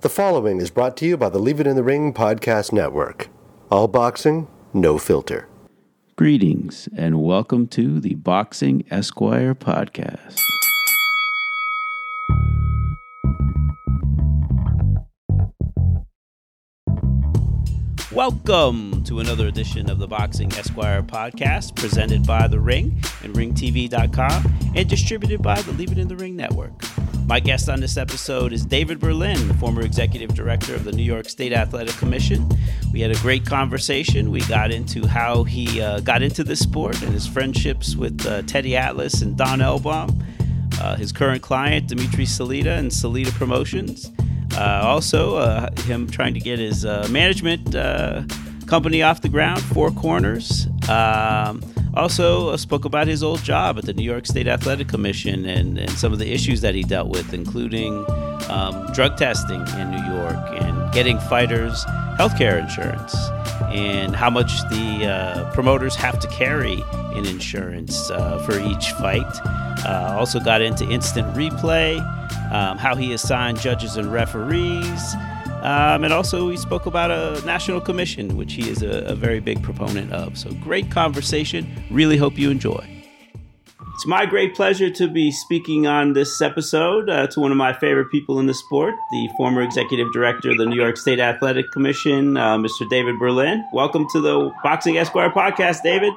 The following is brought to you by the Leave It in the Ring podcast network. All boxing, no filter. Greetings and welcome to the Boxing Esquire podcast. Welcome to another edition of the Boxing Esquire podcast presented by The Ring and RingTV.com and distributed by the Leave It in the Ring network. My guest on this episode is David Berlin, the former executive director of the New York State Athletic Commission. We had a great conversation. We got into how he uh, got into this sport and his friendships with uh, Teddy Atlas and Don Elbaum, uh, his current client, Dimitri Salita and Salita Promotions. Uh, also, uh, him trying to get his uh, management company off the ground, Four Corners. Um, also, uh, spoke about his old job at the New York State Athletic Commission and, and some of the issues that he dealt with, including um, drug testing in New York and getting fighters healthcare insurance, and how much the uh, promoters have to carry in insurance for each fight. also, got into instant replay um, how he assigned judges and referees. Um, and also, we spoke about a national commission, which he is a, a, very big proponent of. So, great conversation. Really hope you enjoy. It's my great pleasure to be speaking on this episode uh, to one of my favorite people in the sport, the former executive director of the New York State Athletic Commission, uh, Mr. David Berlin. Welcome to the Boxing Esquire podcast, David.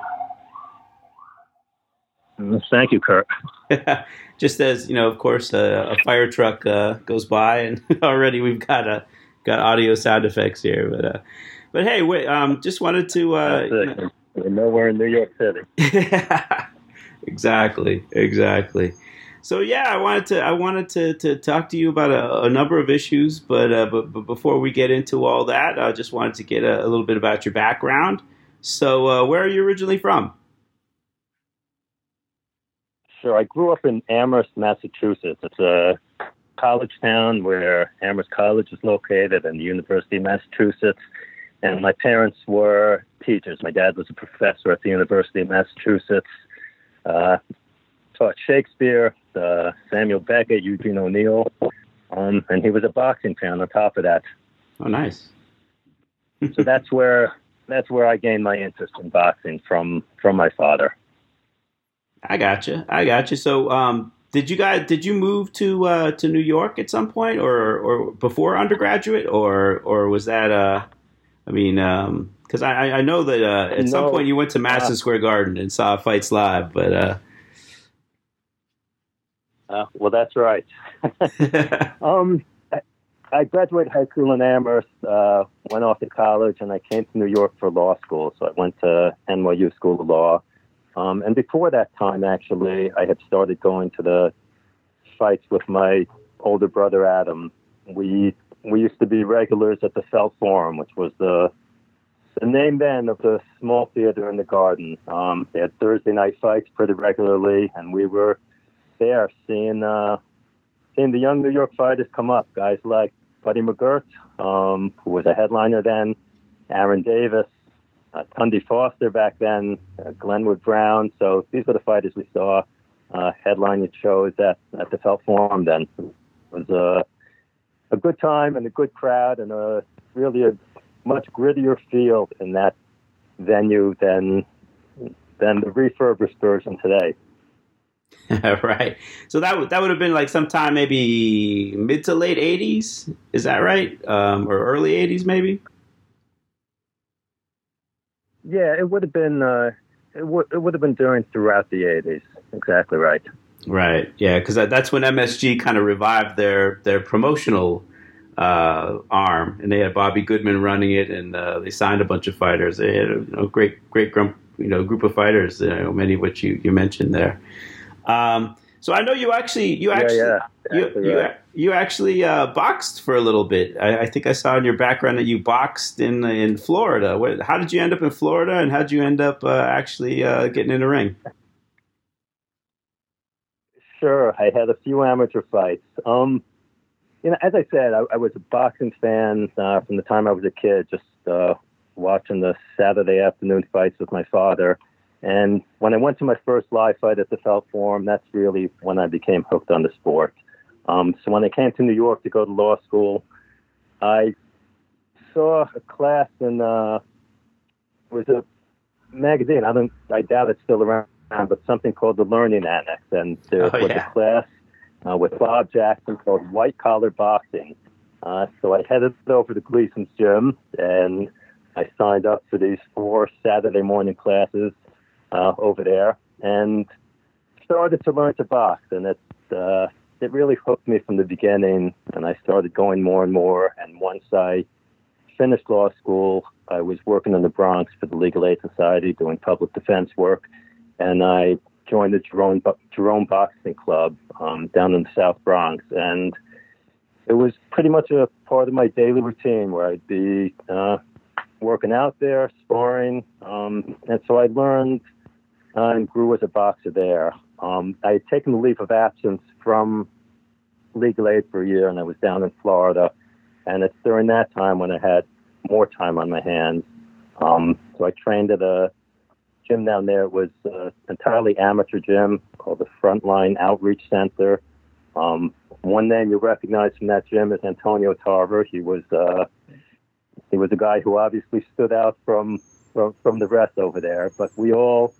Thank you, Kurt. just as you know, of course, a, a fire truck uh, goes by, and already we've got a got audio sound effects here. But uh, but hey, wait, um, just wanted to. Uh, We're nowhere in New York City. exactly, exactly. So yeah, I wanted to I wanted to, to talk to you about a, a number of issues, but, uh, but but before we get into all that, I just wanted to get a, a little bit about your background. So uh, where are you originally from? Sure. I grew up in Amherst, Massachusetts. It's a college town where Amherst College is located and the University of Massachusetts. And my parents were teachers. My dad was a professor at the University of Massachusetts. Uh, taught Shakespeare, uh, Samuel Beckett, Eugene O'Neill, um, and he was a boxing fan on top of that. Oh, nice. so that's where that's where I gained my interest in boxing from from my father. I got you. I got you. So, um, did you guys did you move to uh, to New York at some point, or or before undergraduate, or or was that uh, I mean, because um, I I know that uh, at no, some point you went to Madison uh, Square Garden and saw fights live, but. Uh, uh, well, that's right. um, I graduated high school in Amherst, uh, went off to college, and I came to New York for law school. So I went to NYU School of Law, um, and before that time, actually, I had started going to the fights with my older brother Adam. We we used to be regulars at the Felt Forum, which was the the name then of the small theater in the garden. Um, they had Thursday night fights pretty regularly, and we were there seeing uh, seeing the young New York fighters come up. Guys like Buddy McGirt, um, who was a headliner then, Aaron Davis, uh, Tundi Foster back then, uh, Glenwood Brown. So these were the fighters we saw uh, headlining shows at, at the Felt Forum then. It was a, a good time and a good crowd and a really a much grittier field in that venue than than the refurbished version today. right. So that would that would have been like sometime maybe mid to late '80s. Is that right? Um, or early '80s maybe? Yeah, it would have been. Uh, it would it would have been during throughout the '80s. Exactly right. Right. Yeah, because that's when MSG kind of revived their their promotional uh, arm, and they had Bobby Goodman running it, and uh, they signed a bunch of fighters. They had a you know, great great group you know group of fighters. You know, many of which you you mentioned there. Um, so I know you actually you actually yeah, yeah. you, you, you actually uh, boxed for a little bit. I, I, think I saw in your background that you boxed in in Florida. What, how did you end up in Florida, and how did you end up uh, actually uh, getting in the ring? Sure, I had a few amateur fights. Um, you know, as I said, I, I was a boxing fan uh, from the time I was a kid, just uh, watching the Saturday afternoon fights with my father. And when I went to my first live fight at the Felt Forum, that's really when I became hooked on the sport. Um, so when I came to New York to go to law school, I saw a class in uh, it was a magazine. I don't. I doubt it's still around, but something called the Learning Annex, and there Oh, was yeah. a class uh, with Bob Jackson called White Collar Boxing. Uh, so I headed over to Gleason's gym, and I signed up for these four Saturday morning classes uh, over there, and started to learn to box. And it uh, it really hooked me from the beginning, and I started going more and more. And once I finished law school, I was working in the Bronx for the Legal Aid Society doing public defense work, and I joined the Jerome, Jerome Boxing Club um, down in the South Bronx, and it was pretty much a part of my daily routine where I'd be uh, working out there, sparring, um, and so I learned uh, and grew as a boxer there. Um, I had taken a leave of absence from legal aid for a year, and I was down in Florida. And it's during that time when I had more time on my hands. Um, so I trained at a gym down there. It was an entirely amateur gym called the Frontline Outreach Center. Um, one name you recognize from that gym is Antonio Tarver. He was uh, he was a guy who obviously stood out from, from from the rest over there. But we all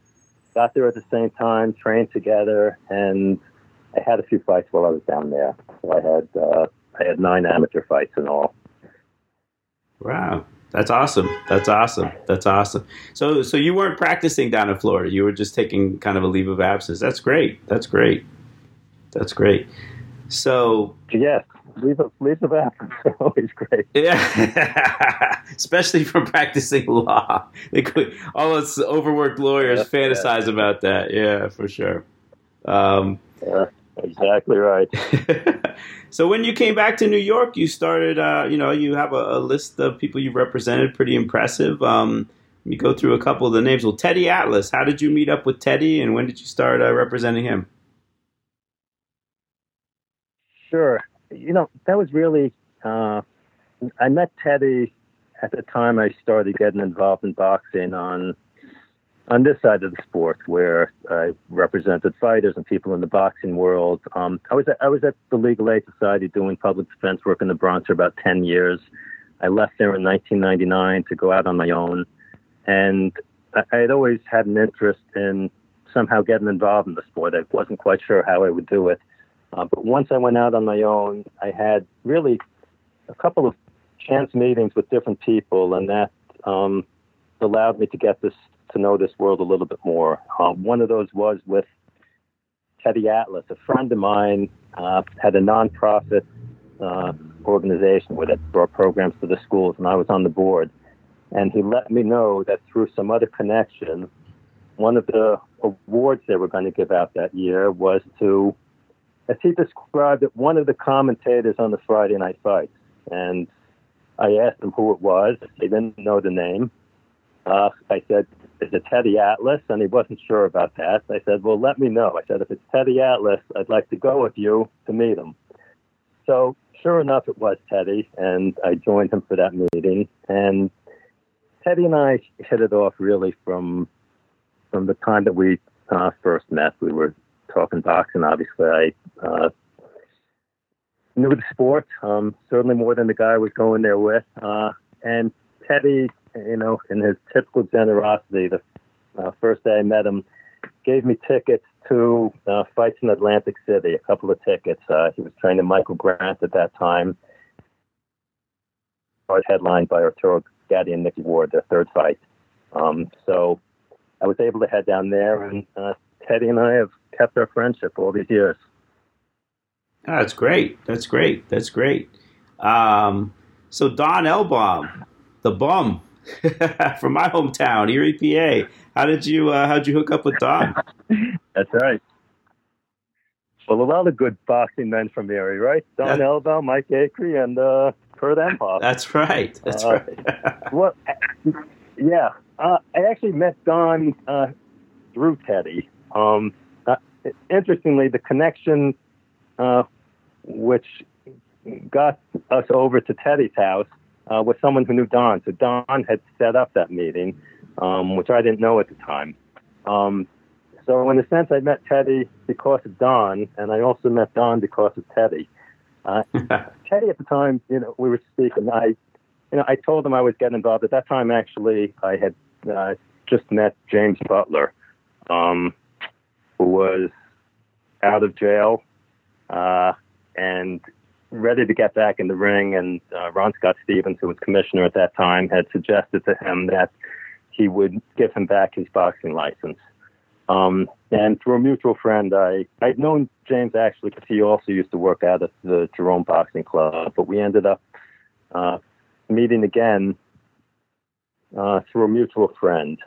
got there at the same time, trained together, and I had a few fights while I was down there. So I had uh, I had nine amateur fights in all. Wow. That's awesome. That's awesome. That's awesome. So, so you weren't practicing down in Florida. You were just taking kind of a leave of absence. That's great. That's great. That's great. So, Yes, leave of leave absence are always great. yeah, especially from practicing law, could, all us overworked lawyers Yeah, fantasize about that. Yeah, for sure. Um, Yeah, exactly right. so when you came back to New York, you started. Uh, you know, you have a, a list of people you've represented, pretty impressive. Um, let me go through a couple of the names. Well, Teddy Atlas. How did you meet up with Teddy, and when did you start uh, representing him? Sure. You know, that was really, uh, I met Teddy at the time I started getting involved in boxing on on this side of the sport where I represented fighters and people in the boxing world. Um, I was at, I was at the Legal Aid Society doing public defense work in the Bronx for about 10 years. I left there in 1999 to go out on my own. And I, I had always had an interest in somehow getting involved in the sport. I wasn't quite sure how I would do it. Uh, but once I went out on my own, I had really a couple of chance meetings with different people, and that um, allowed me to get this to know this world a little bit more. Um, one of those was with Teddy Atlas, a friend of mine, uh, had a nonprofit uh, organization where that brought programs to the schools, and I was on the board. And he let me know that through some other connection, one of the awards they were going to give out that year was to, as he described it, one of the commentators on the Friday Night Fights. And I asked him who it was. He didn't know the name. Uh, I said, is it Teddy Atlas? And he wasn't sure about that. I said, well, let me know. I said, if it's Teddy Atlas, I'd like to go with you to meet him. So sure enough, it was Teddy, and I joined him for that meeting. And Teddy and I hit it off really from from the time that we uh, first met. We were talking boxing. Obviously, I uh, knew the sport um, certainly more than the guy I was going there with. Uh, and Teddy, you know, in his typical generosity, the uh, first day I met him, gave me tickets to uh, fights in Atlantic City. A couple of tickets. Uh, he was training Michael Grant at that time. Card headlined by Arturo Gatti and Nicky Ward, their third fight. Um, so I was able to head down there, and uh, Teddy and I have kept our friendship all these years. Oh, that's great. That's great. That's great. Um, so Don Elbaum, the bum from my hometown, Erie, PA. How did you uh, how did you hook up with Don? That's right. Well, a lot of good boxing men from the area, right? Don. Elbaum, Mike Acri, and uh, Kurt Emhoff. That's right. That's Uh, right. Well, yeah, uh, I actually met Don uh, through Teddy. Um, interestingly, the connection uh, which got us over to Teddy's house uh, was someone who knew Don. So Don had set up that meeting, um, which I didn't know at the time. Um, so in a sense, I met Teddy because of Don, and I also met Don because of Teddy. Uh, Teddy at the time, you know, we were speaking. I, you know, I told him I was getting involved. At that time, actually, I had uh, just met James Butler, um, was out of jail uh, and ready to get back in the ring. And uh, Ron Scott Stevens, who was commissioner at that time, had suggested to him that he would give him back his boxing license. Um, and through a mutual friend, I I'd known James actually because he also used to work out at the Jerome Boxing Club. But we ended up uh, meeting again uh, through a mutual friend,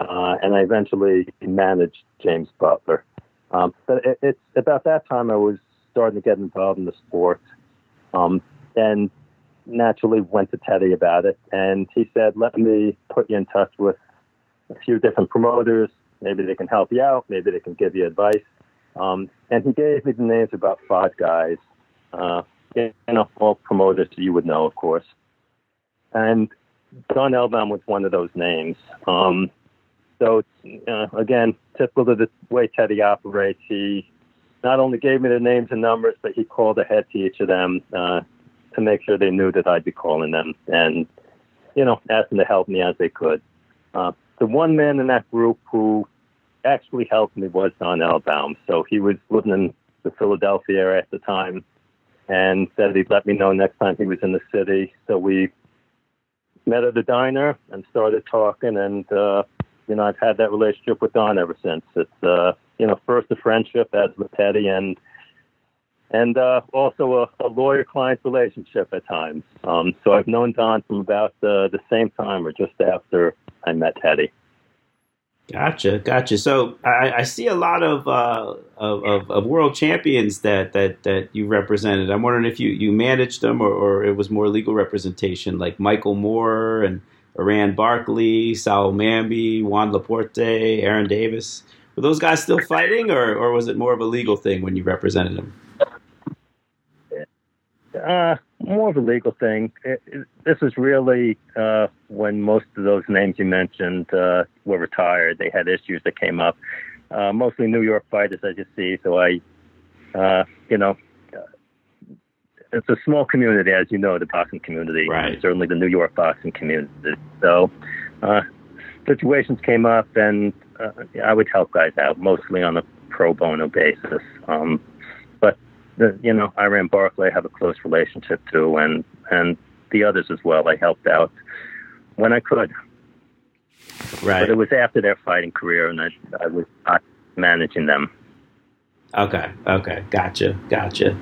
uh, and I eventually managed James Butler. Um, but it, it's about that time I was starting to get involved in the sport, um, and naturally went to Teddy about it, and he said, "Let me put you in touch with a few different promoters. Maybe they can help you out. Maybe they can give you advice." Um, and he gave me the names of about five guys, uh, you all promoters you would know, of course. And Don Elbaum was one of those names. Um, so, uh, again, typical of the way Teddy operates, he not only gave me the names and numbers, but he called ahead to each of them uh, to make sure they knew that I'd be calling them and, you know, asked them to help me as they could. Uh, the one man in that group who actually helped me was Don Elbaum. So he was living in the Philadelphia area at the time and said he'd let me know next time he was in the city. So we met at a diner and started talking and, uh, you know, I've had that relationship with Don ever since. It's, uh, you know, first a friendship as with Teddy and, and uh, also a, a lawyer-client relationship at times. Um, so I've known Don from about the same time or just after I met Teddy. Gotcha, gotcha. So I, I see a lot of, uh, of, of, of world champions that, that, that you represented. I'm wondering if you, you managed them or, or it was more legal representation, like Michael Moore and Iran Barkley, Saoul Mamby, Juan Laporte, Aaron Davis. Were those guys still fighting, or, or was it more of a legal thing when you represented them? Uh, more of a legal thing. It, it, this was really uh, when most of those names you mentioned uh, were retired. They had issues that came up, uh, mostly New York fighters, as you see. So I, uh, you know, it's a small community, as you know, the boxing community. Right. Certainly the New York boxing community. So uh, situations came up, and uh, I would help guys out, mostly on a pro bono basis. Um, but the, you know, Iran Barkley, I have a close relationship to, and and the others as well. I helped out when I could. Right. But it was after their fighting career, and I, I was not managing them. Okay. Okay. Gotcha. Gotcha.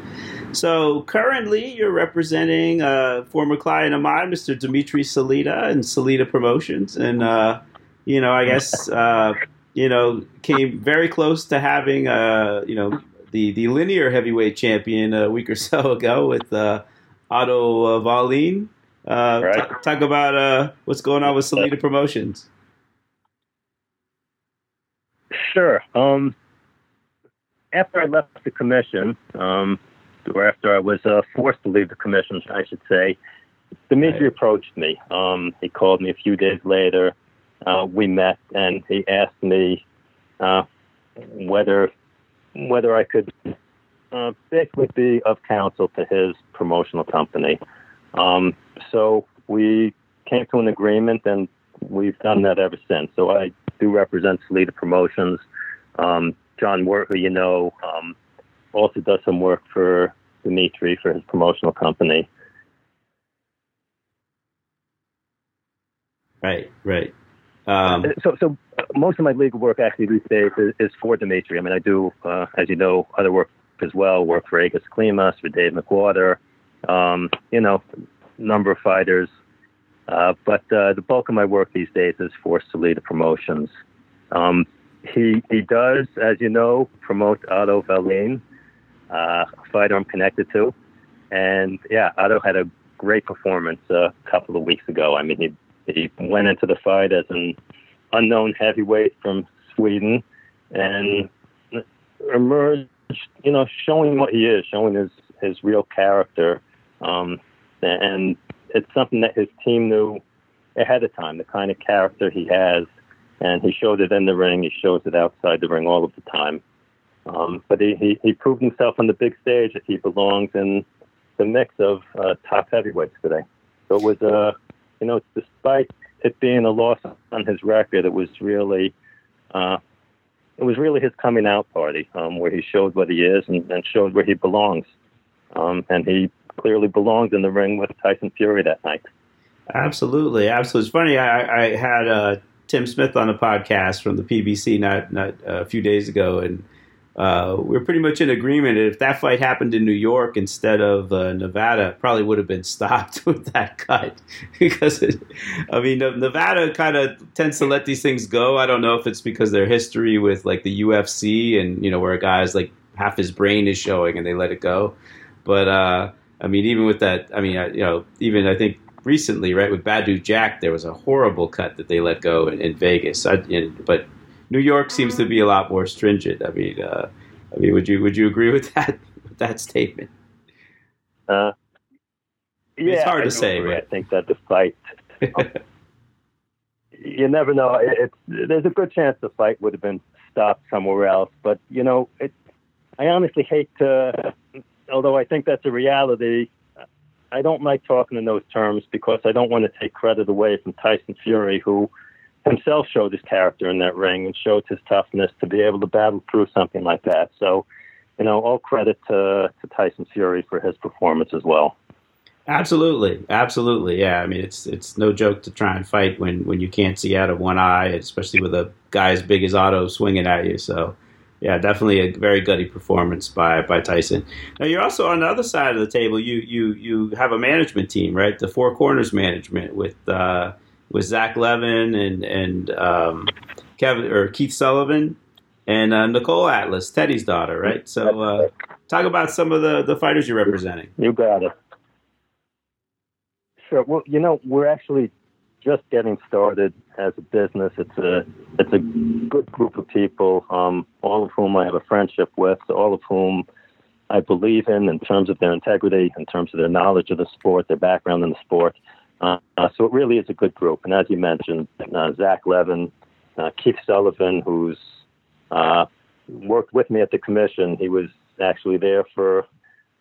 So currently, you're representing a former client of mine, Mr. Dimitri Salita, and Salita Promotions, and uh, you know, I guess uh, you know, came very close to having uh, you know the the linear heavyweight champion a week or so ago with uh, Otto uh, Wallin. Uh, Right. t- talk about uh, what's going on with Salita Promotions. Sure. Um, after I left the commission, um, or after I was uh, forced to leave the commission, I should say, Dimitri approached me. Um, he called me a few days later. Uh, we met, and he asked me uh, whether whether I could uh, basically be of counsel to his promotional company. Um, so we came to an agreement, and we've done that ever since. So I do represent Salita Promotions. Um, John Wirt, who you know, um, also does some work for Dimitri for his promotional company. Right. Right. Um, So, so uh, most of my legal work actually these days is, is for Dimitri. I mean, I do, uh, as you know, other work as well. Work for Egis Klimas, for Dave McWater, um, you know, number of fighters. Uh, but uh, the bulk of my work these days is for Salita Promotions. Um, he he does, as you know, promote Otto Wallin, uh, a fighter I'm connected to, and yeah, Otto had a great performance a couple of weeks ago. I mean, he he went into the fight as an unknown heavyweight from Sweden and emerged, you know, showing what he is, showing his, his real character. Um, and it's something that his team knew ahead of time, the kind of character he has. And he showed it in the ring. He shows it outside the ring all of the time. Um, but he, he, he proved himself on the big stage that he belongs in the mix of uh, top heavyweights today. So it was a, uh, you know, despite it being a loss on his record, it was really, uh, it was really his coming out party, um, where he showed what he is and, and showed where he belongs. Um, and he clearly belonged in the ring with Tyson Fury that night. Absolutely, absolutely. It's funny. I, I had uh, Tim Smith on the podcast from the PBC not not uh, a few days ago, and uh, we're pretty much in agreement. If that fight happened in New York instead of uh, Nevada, probably would have been stopped with that cut because, it, I mean, Nevada kind of tends to let these things go. I don't know if it's because their history with like the UFC and you know where a guy's like half his brain is showing and they let it go. But uh, I mean, even with that, I mean, you know, even I think recently, right, with Badou Jack, there was a horrible cut that they let go in, in Vegas. I, in, but New York seems to be a lot more stringent. I mean, uh, I mean, would you would you agree with that with that statement? Uh, yeah, it's hard I to say. Right? I think that the fight, um, you never know. It, it's there's a good chance the fight would have been stopped somewhere else, but you know, it. I honestly hate to, although I think that's a reality. I don't like talking in those terms because I don't want to take credit away from Tyson Fury, who himself showed his character in that ring and showed his toughness to be able to battle through something like that. So, you know, all credit to, to Tyson Fury for his performance as well. Absolutely, absolutely, yeah. I mean, it's it's no joke to try and fight when, when you can't see out of one eye, especially with a guy as big as Otto swinging at you. So, yeah, definitely a very gutty performance by by Tyson. Now, you're also on the other side of the table. You you you have a management team, right? The Four Corners Management with uh, with Zach Levin and and um, Kevin or Keith Sullivan and uh, Nicole Atlas, Teddy's daughter, right? So, uh, talk about some of the the fighters you're representing. You got it. Sure. Well, you know, we're actually just getting started as a business. It's a it's a good group of people, um, all of whom I have a friendship with, all of whom I believe in in terms of their integrity, in terms of their knowledge of the sport, their background in the sport. Uh, so it really is a good group. And as you mentioned, uh, Zach Levin, uh, Keith Sullivan, who's uh, worked with me at the commission, he was actually there for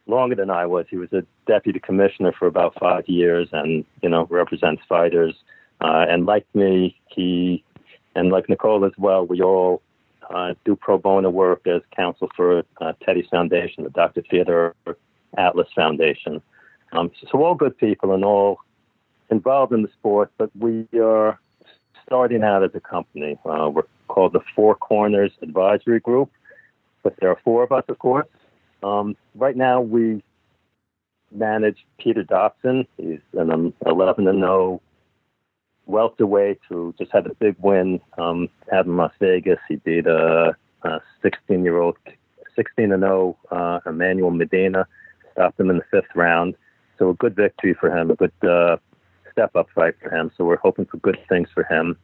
longer than I was. He was a deputy commissioner for about five years, and you know represents fighters. Uh, and like me, he and like Nicole as well, we all uh, do pro bono work as counsel for Teddy's Foundation, the Dr. Theodore Atlas Foundation. Um, so, all good people and all involved in the sport, but we are starting out as a company. Uh, we're called the Four Corners Advisory Group, but there are four of us, of course. Um, right now, we manage Peter Dobson. He's an 11 and 0 welterweight who just had a big win um, out in Las Vegas. He beat a 16 year old, 16 and 0 uh, Emmanuel Medina, stopped him in the fifth round. So a good victory for him, a good uh, step up fight for him. So we're hoping for good things for him,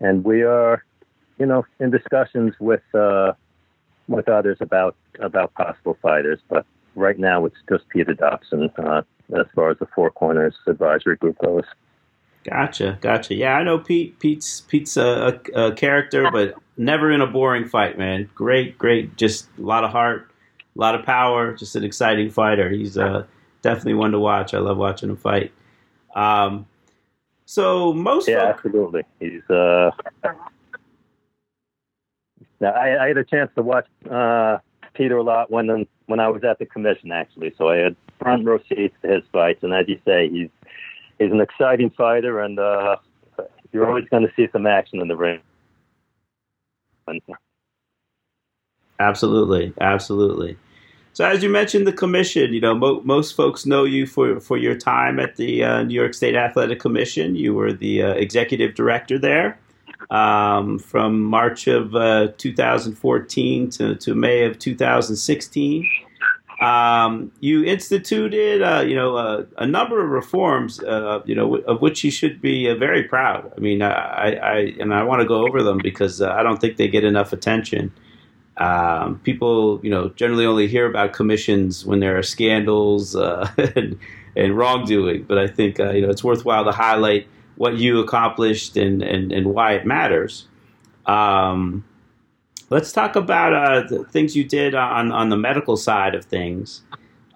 and we are, you know, in discussions with uh, with others about about possible fighters. But right now, it's just Peter Dobson uh, as far as the Four Corners Advisory Group goes. Gotcha, gotcha. Yeah, I know Pete. Pete's Pete's a, a, a character, but never in a boring fight, man. Great, great. Just a lot of heart, a lot of power. Just an exciting fighter. He's uh, definitely one to watch. I love watching him fight. Um, so most yeah, folk- absolutely. He's uh, now I, I, had a chance to watch uh, Peter a lot when when I was at the commission actually, so I had front row seats to his fights, and as you say, he's he's an exciting fighter, and uh, you're always going to see some action in the ring. Absolutely, absolutely. So, as you mentioned, the commission, you know, mo- most folks know you for, for your time at the uh, New York State Athletic Commission. You were the uh, executive director there um, from March of uh, 2014 to, to May of 2016. Um, you instituted, uh, you know, uh, a number of reforms, uh, you know, of which you should be very proud. I mean, I, I, and I want to go over them because I don't think they get enough attention. Um, people, you know, generally only hear about commissions when there are scandals uh, and, and, wrongdoing. But I think uh, you know it's worthwhile to highlight what you accomplished and and, and why it matters. Um, let's talk about uh, the things you did on on the medical side of things.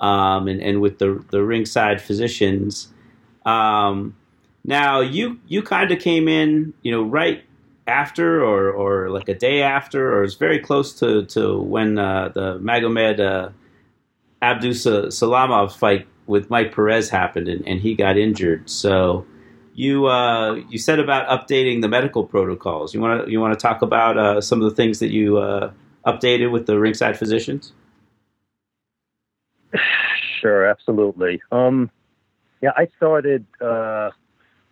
um, and and with the the ringside physicians. Um, now you you kind of came in, you know, right after or or like a day after, or it's very close to to when uh, the Magomed uh, Abdus Salamov fight with Mike Perez happened, and, and he got injured. So you uh, you said about updating the medical protocols. You want to you want to talk about uh, some of the things that you uh, updated with the ringside physicians? Sure, absolutely. Um, yeah, I started uh,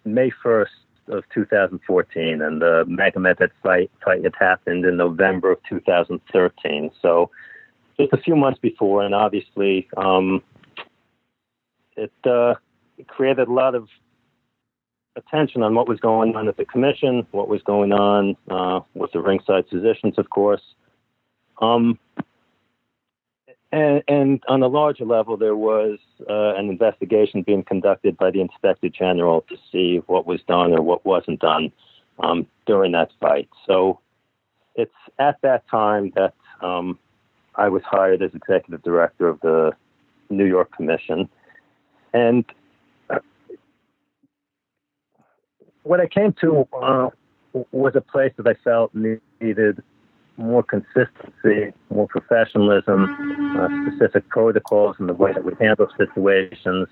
May first of 2014, and the Magomed fight fight had happened in November of 2013. So just a few months before, and obviously um, it, uh, it created a lot of attention on what was going on at the commission, what was going on uh, with the ringside physicians, of course. Um, and, and, on a larger level, there was uh, an investigation being conducted by the Inspector General to see what was done or what wasn't done um, during that fight. So it's at that time that um, I was hired as executive director of the New York Commission. And uh, what I came to uh, was a place that I felt needed more consistency, more professionalism, uh, specific protocols in the way that we handle situations,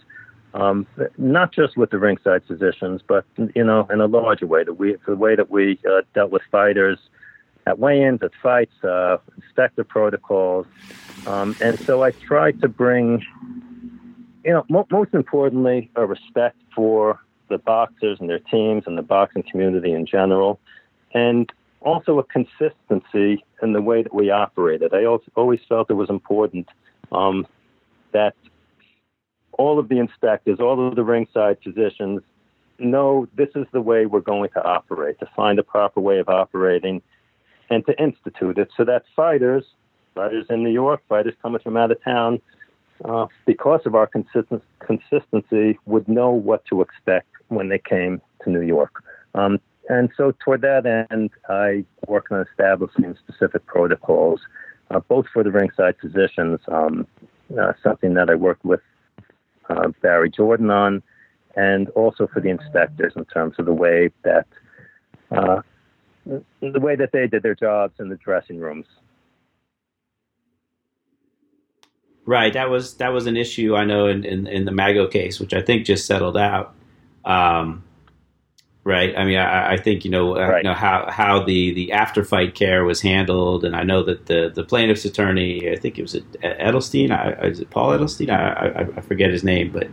um, not just with the ringside physicians, but you know, in a larger way, the, we, the way that we uh, dealt with fighters at weigh-ins, at fights, uh, inspector protocols, um, and so I tried to bring you know, mo- most importantly, a respect for the boxers and their teams and the boxing community in general, and also a consistency in the way that we operated. I always felt it was important um, that all of the inspectors, all of the ringside physicians know this is the way we're going to operate, to find a proper way of operating and to institute it so that fighters, fighters in New York, fighters coming from out of town, uh, because of our consistency, would know what to expect when they came to New York. Um, and so, toward that end, I worked on establishing specific protocols, uh, both for the ringside physicians, um, uh, something that I worked with uh, Barry Jordan on, and also for the inspectors in terms of the way that uh, the way that they did their jobs in the dressing rooms. Right. That was that was an issue I know in, in, in the Mago case, which I think just settled out. Um, right. I mean, I, I think you know, right. uh, you know how how the the after fight care was handled, and I know that the the plaintiff's attorney, I think it was Edelstein, I, is it Paul Edelstein? I, I, I forget his name, but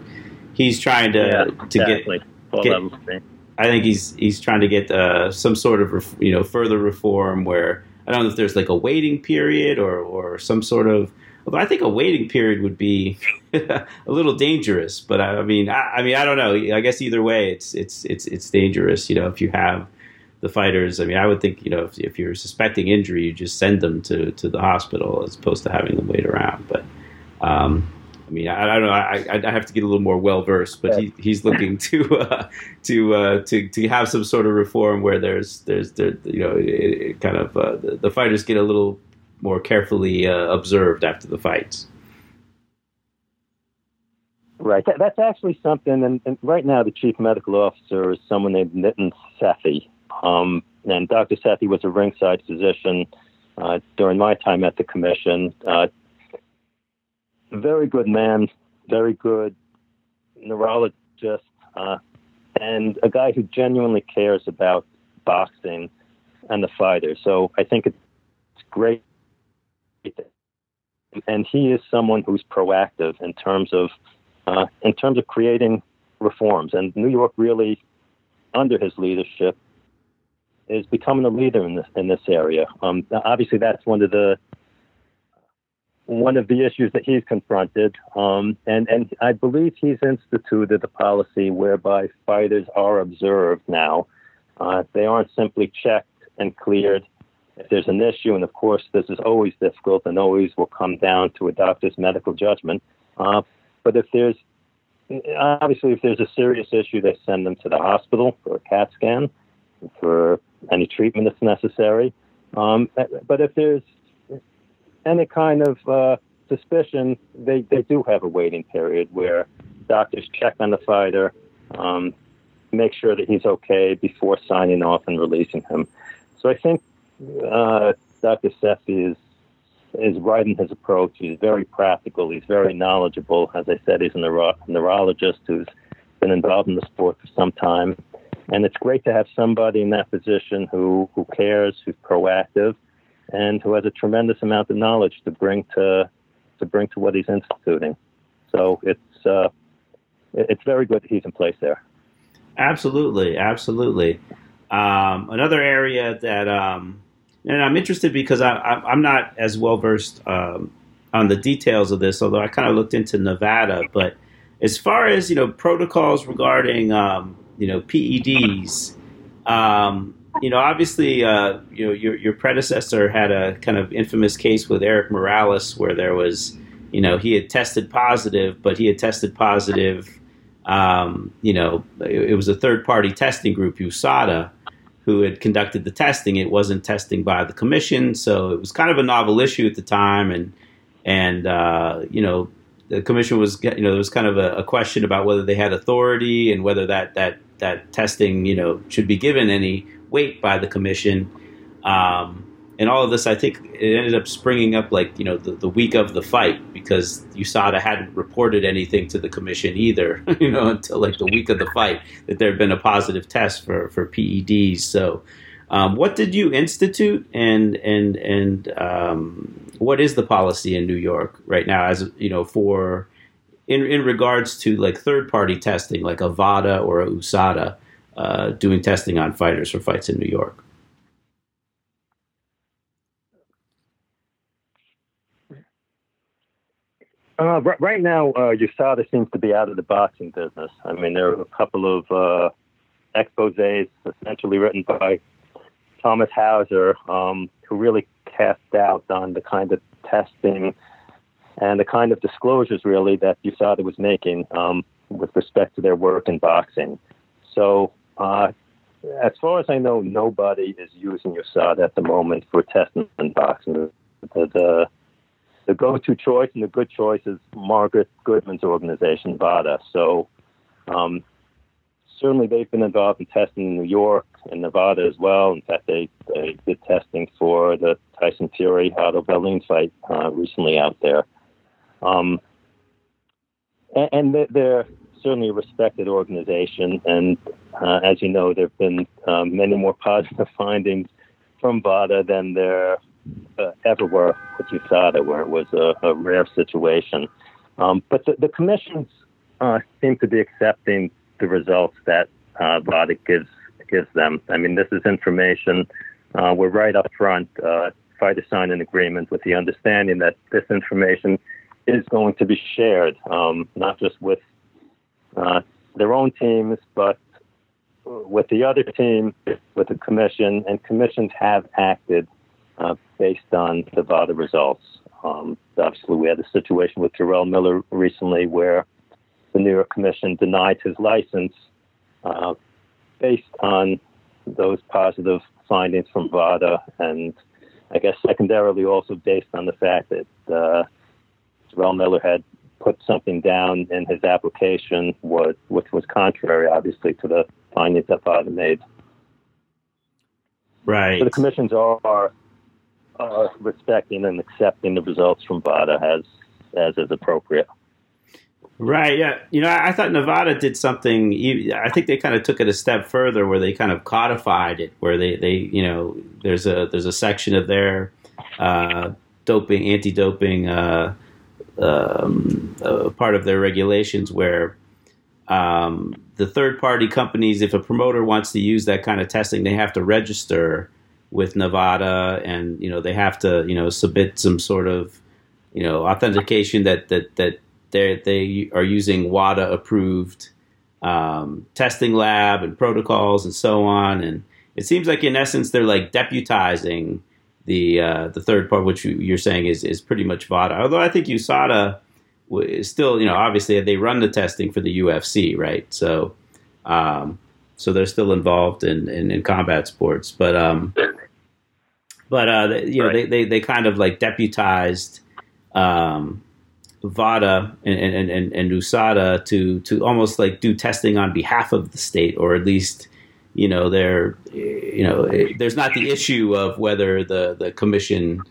he's trying to yeah, to exactly. get. Get I think he's he's trying to get uh, some sort of you know further reform where I don't know if there's like a waiting period or or some sort of Although I think a waiting period would be a little dangerous, but I, I mean, I, I, mean, I don't know. I guess either way, it's it's it's it's dangerous. You know, if you have the fighters, I mean, I would think you know if, if you're suspecting injury, you just send them to to the hospital as opposed to having them wait around. But um, I mean, I, I, don't know. I, I have to get a little more well versed, but he, he's looking to uh, to uh, to to have some sort of reform where there's there's there, you know it, it kind of uh, the, the, fighters get a little more carefully uh, observed after the fights. Right. That, that's actually something. And, and, right now, the chief medical officer is someone named Nitin Sethi. Um, and Dr. Sethi was a ringside physician uh, during my time at the commission. Uh, very good man, very good neurologist, uh, and a guy who genuinely cares about boxing and the fighter. So I think it's great and he is someone who's proactive in terms of uh, in terms of creating reforms. And New York really, under his leadership, is becoming a leader in this in this area. Um, obviously, that's one of the one of the issues that he's confronted, um, and and I believe he's instituted a policy whereby fighters are observed now. Uh, they aren't simply checked and cleared if there's an issue, and of course this is always difficult and always will come down to a doctor's medical judgment. Uh, but if there's obviously if there's a serious issue, they send them to the hospital for a CAT scan, for any treatment that's necessary. Um, but if there's any kind of uh, suspicion, they, they do have a waiting period where doctors check on the fighter, um, make sure that he's okay before signing off and releasing him. So I think uh, Dr. Sethi is is right in his approach. He's very practical. He's very knowledgeable. As I said, he's a neuro- neurologist who's been involved in the sport for some time. And it's great to have somebody in that position who, who cares, who's proactive, and who has a tremendous amount of knowledge to bring to to bring to what he's instituting. So it's uh, it's very good that he's in place there. Absolutely, absolutely. Um, another area that, um, and I'm interested because I, am not as well versed um, on the details of this, although I kind of looked into Nevada. But as far as you know, protocols regarding um, you know PEDs, um, you know, obviously, uh, you know, your your predecessor had a kind of infamous case with Erik Morales where there was, you know, he had tested positive, but he had tested positive um, you know, it, it, was a third party testing group, USADA, who had conducted the testing. It wasn't testing by the commission, so it was kind of a novel issue at the time, and and uh, you know, the commission was you know there was kind of a, a, question about whether they had authority and whether that that that testing you know should be given any weight by the commission. Um, and all of this, I think, it ended up springing up like you know the, the week of the fight because USADA hadn't reported anything to the commission either, you know, until like the week of the fight that there had been a positive test for for PEDs. So, um, what did you institute, and and and um, what is the policy in New York right now, as you know, for in in regards to like third party testing, like a VADA or a USADA uh, doing testing on fighters for fights in New York? Uh, right now, uh, USADA seems to be out of the boxing business. I mean, there are a couple of uh, exposes essentially written by Thomas Hauser um, who really cast doubt on the kind of testing and the kind of disclosures, really, that USADA was making um, with respect to their work in boxing. So, uh, as far as I know, nobody is using USADA at the moment for testing in boxing. The, the the go-to choice and the good choice is Margaret Goodman's organization, VADA. So um, certainly they've been involved in testing in New York and Nevada as well. In fact, they, they did testing for the Tyson Fury Otto Wallin fight uh, recently out there. Um, and, and, they're certainly a respected organization. And uh, as you know, there have been um, many more positive findings from VADA than there uh, ever were what you thought it were. It was a, a rare situation. Um, but the, the commissions uh, seem to be accepting the results that uh, gives gives them. I mean, this is information. Uh, we're right up front. Uh, to sign an agreement with the understanding that this information is going to be shared, um, not just with uh, their own teams, but with the other team, with the commission, and commissions have acted uh, based on the VADA results. Um, obviously, we had a situation with Jarrell Miller recently where the New York Commission denied his license uh, based on those positive findings from VADA, and I guess secondarily also based on the fact that uh, Jarrell Miller had put something down in his application, was, which was contrary, obviously, to the findings that VADA made. Right. So the commissions are uh, respecting and accepting the results from VADA as as is appropriate. Right. Yeah. You know, I, thought Nevada did something. I think they kind of took it a step further, where they kind of codified it, where they they you know there's a there's a section of their uh, doping anti-doping uh, um, uh, part of their regulations where. Um, the third party companies, if a promoter wants to use that kind of testing, they have to register with Nevada, and you know they have to you know submit some sort of you know authentication that that that they they are using WADA approved um, testing lab and protocols and so on. And it seems like in essence they're like deputizing the uh, the third part, which you're saying is is pretty much VADA. Although I think USADA is still you know obviously they run the testing for the UFC, right? So. Um, so they're still involved in, in, in combat sports. But um, but uh, you know, they, they, they kind of like deputized um, VADA and, and, and, and USADA to to almost like do testing on behalf of the state, or at least you know there you know there's not the issue of whether the the commission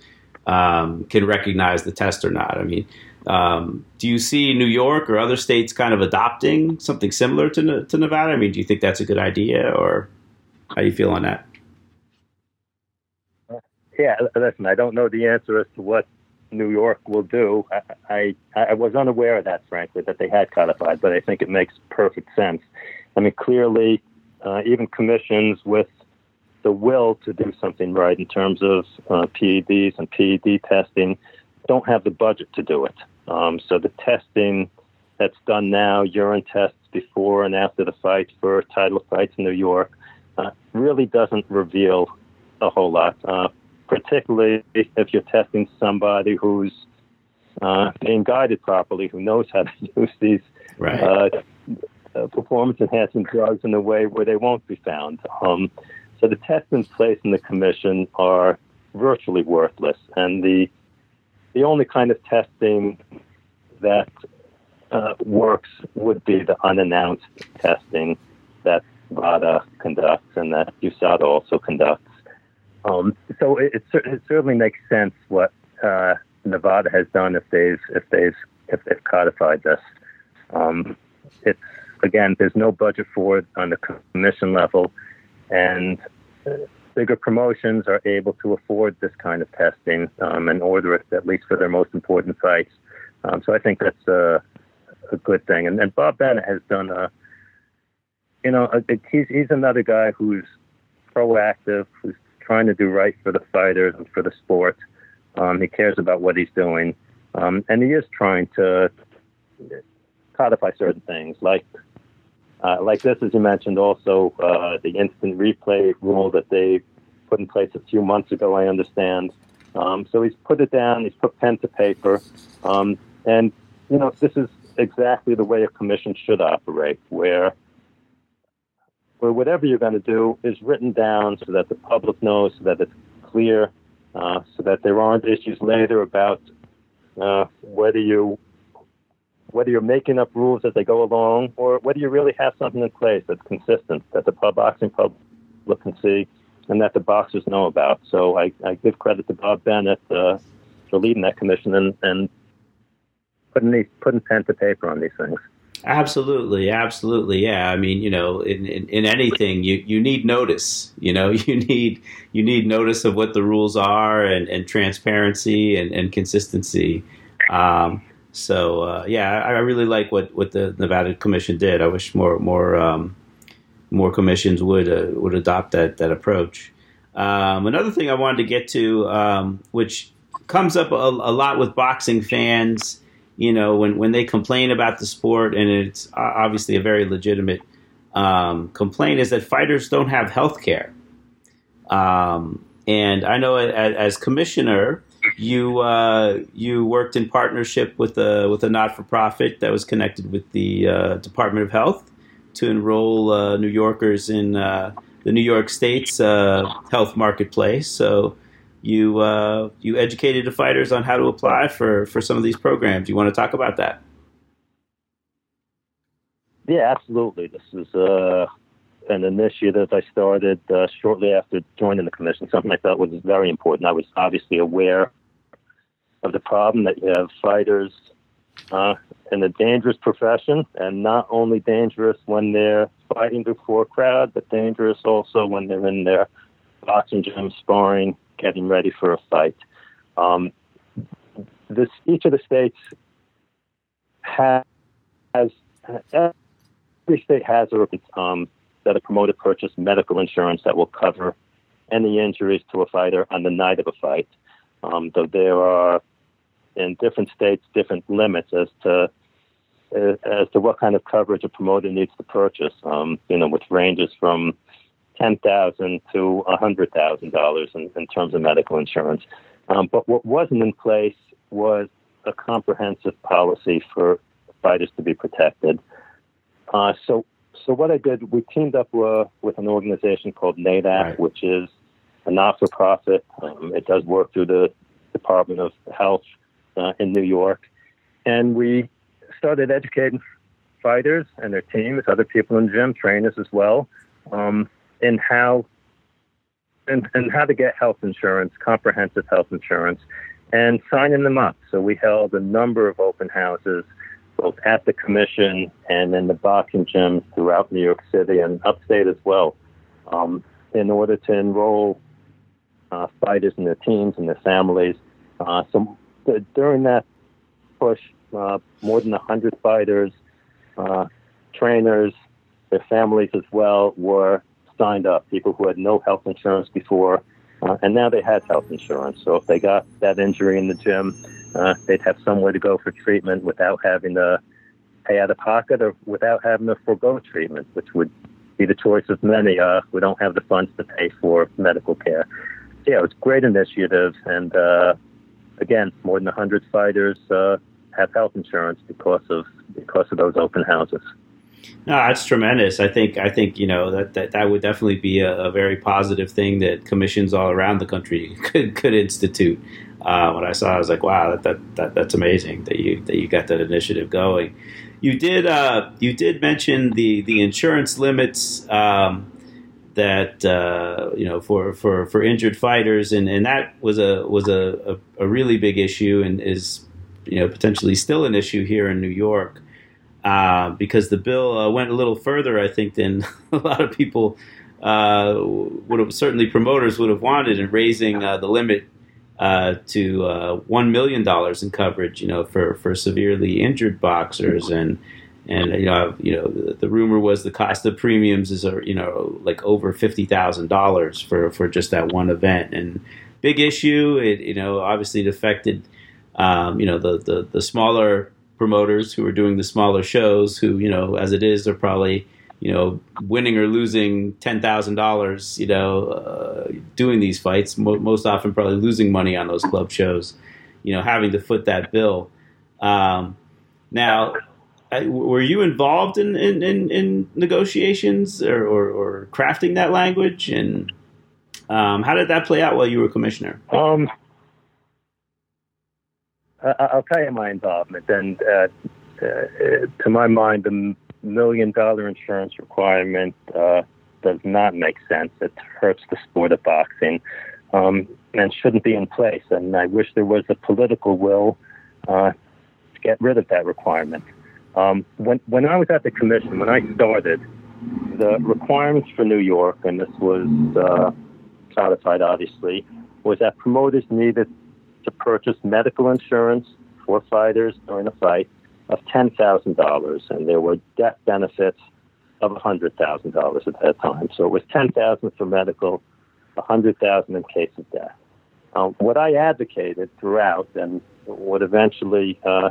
um, can recognize the test or not. I mean, um, do you see New York or other states kind of adopting something similar to to Nevada? I mean, do you think that's a good idea, or how do you feel on that? Yeah, listen, I don't know the answer as to what New York will do. I, I, I was unaware of that, frankly, that they had codified, but I think it makes perfect sense. I mean, clearly, uh, even commissions with the will to do something right in terms of uh, PEDs and PED testing don't have the budget to do it. Um, so the testing that's done now, urine tests before and after the fight for title fights in New York, uh, really doesn't reveal a whole lot. Uh, particularly if you're testing somebody who's uh, being guided properly, who knows how to use these right. uh, uh, performance enhancing drugs in a way where they won't be found. Um, so the tests in place in the commission are virtually worthless, and the the only kind of testing that uh, works would be the unannounced testing that VADA conducts and that USADA also conducts. Um, so it, it, certainly makes sense what uh, Nevada has done if they've if they've if they've codified this. Um, it's again, there's no budget for it on the commission level, and bigger promotions are able to afford this kind of testing um, and order it at least for their most important fights. Um, so I think that's a, a good thing. And, and, Bob Bennett has done a, you know, a, he's he's another guy who's proactive, who's trying to do right for the fighters and for the sport. Um, he cares about what he's doing, um, and he is trying to codify certain things, like uh, like this, as you mentioned, also uh, the instant replay rule that they put in place a few months ago. I understand. Um, so he's put it down. He's put pen to paper, um, and you know this is exactly the way a commission should operate, where where whatever you're going to do is written down so that the public knows, so that it's clear, uh, so that there aren't issues later about uh, whether you whether you're making up rules as they go along or whether you really have something in place that's consistent that the pub boxing public can see and that the boxers know about. So I, I give credit to Bob Bennett uh, for leading that commission and, and putting these, putting pen to paper on these things. Absolutely, absolutely, yeah. I mean, you know, in, in, in, anything, you, you need notice. You know, you need you need notice of what the rules are and, and transparency and, and consistency. Um, so uh, yeah, I, I, really like what, what the Nevada Commission did. I wish more more um, more commissions would uh, would adopt that that approach. Um, another thing I wanted to get to, um, which comes up a, a lot with boxing fans you know, when, when they complain about the sport, and it's obviously a very legitimate um, complaint, is that fighters don't have health care. Um, and I know as, as commissioner, you uh, you worked in partnership with a with a not for profit that was connected with the uh, Department of Health to enroll uh, New Yorkers in uh, the New York State's uh, health marketplace. So you uh, you educated the fighters on how to apply for for some of these programs. You want to talk about that? Yeah, absolutely. This is uh, an initiative I started uh, shortly after joining the commission. Something I thought was very important. I was obviously aware of the problem that you have fighters uh, in a dangerous profession, and not only dangerous when they're fighting before a crowd, but dangerous also when they're in their boxing gym sparring getting ready for a fight. Um, this each of the states has, has every state has a um, that a promoter purchase medical insurance that will cover any injuries to a fighter on the night of a fight. Um, though there are in different states different limits as to as to what kind of coverage a promoter needs to purchase. Um, you know, which ranges from ten thousand to a hundred thousand dollars in terms of medical insurance. Um, but what wasn't in place was a comprehensive policy for fighters to be protected. Uh, so, so what I did, we teamed up uh, with an organization called NADAP, right. which is a not-for-profit. Um, it does work through the Department of Health, uh, in New York, and we started educating fighters and their teams, other people in gym, trainers as well, um, in how and, and how to get health insurance, comprehensive health insurance, and signing them up. So we held a number of open houses, both at the commission and in the boxing gyms throughout New York City and upstate as well, um, in order to enroll uh, fighters and their teams and their families. Uh, so during that push, uh, more than 100 fighters, uh, trainers, their families as well were signed up, people who had no health insurance before, uh, and now they had health insurance. So if they got that injury in the gym, uh, they'd have somewhere to go for treatment without having to pay out of pocket or without having to forego treatment, which would be the choice of many uh, who don't have the funds to pay for medical care. So, yeah, it was a great initiative, and uh, again, more than 100 fighters uh, have health insurance because of because of those open houses. No, that's tremendous. I think I think you know that that, that would definitely be a, a very positive thing that commissions all around the country could could institute. Uh, when I saw, it, I was like, wow, that, that, that that's amazing that you that you got that initiative going. You did uh, you did mention the the insurance limits. Um, that uh, you know for, for, for injured fighters, and, and that was a was a, a, a, really big issue, and is you know potentially still an issue here in New York uh, because the bill uh, went a little further, I think, than a lot of people uh, would have, certainly promoters would have wanted in raising uh, the limit uh, to uh, one million dollars in coverage, you know, for, for severely injured boxers, and and you know, you know, the, the rumor was the cost of premiums is, you know, like over fifty thousand dollars for for just that one event, and big issue. It you know, obviously it affected, um, you know, the, the the smaller promoters who are doing the smaller shows who you know as it is are probably you know winning or losing ten thousand dollars you know uh, doing these fights Mo- most often probably losing money on those club shows you know having to foot that bill. Um, now were you involved in, in, in, in negotiations or, or, or, crafting that language? And um, how did that play out while you were commissioner? Um, I'll tell you my involvement. And uh, uh, to my mind, the million dollar insurance requirement uh, does not make sense. It hurts the sport of boxing um, and shouldn't be in place. And I wish there was a political will uh, to get rid of that requirement. Um, when, when I was at the commission, when I started, the requirements for New York, and this was uh, codified obviously, was that promoters needed to purchase medical insurance for fighters during a fight of $10,000, and there were death benefits of $100,000 at that time. So it was 10000 for medical, 100000 in case of death. Um, what I advocated throughout, and what eventually uh,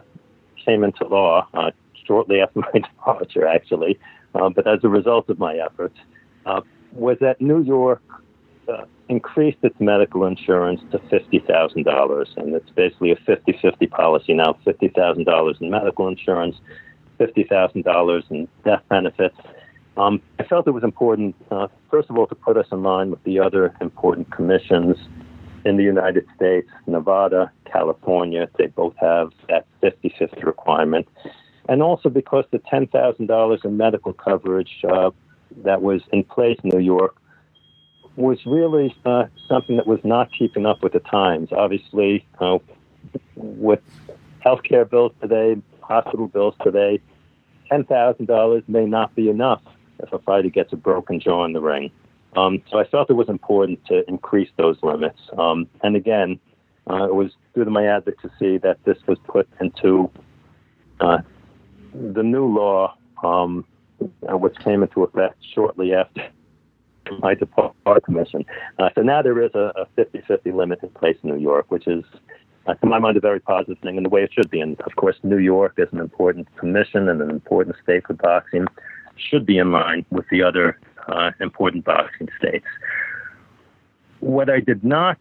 came into law uh, shortly after my departure, actually, uh, but as a result of my efforts, uh, was that New York uh, increased its medical insurance to $50,000. And it's basically a 50 50 policy now $50,000 in medical insurance, $50,000 in death benefits. Um, I felt it was important, uh, first of all, to put us in line with the other important commissions in the United States, Nevada, California. They both have that 50 50 requirement. And also because the $10,000 in medical coverage uh, that was in place in New York was really uh, something that was not keeping up with the times. Obviously, uh, with healthcare bills today, hospital bills today, ten thousand dollars may not be enough if a fighter gets a broken jaw in the ring. Um, so I felt it was important to increase those limits. Um, and again, uh, it was to my advocacy that this was put into uh, the new law, um, uh, which came into effect shortly after my department commission. Uh, so now there is a 50 50 limit in place in New York, which is, uh, to my mind, a very positive thing and the way it should be. And of course, New York is an important commission and an important state for boxing, should be in line with the other uh, important boxing states. What I did not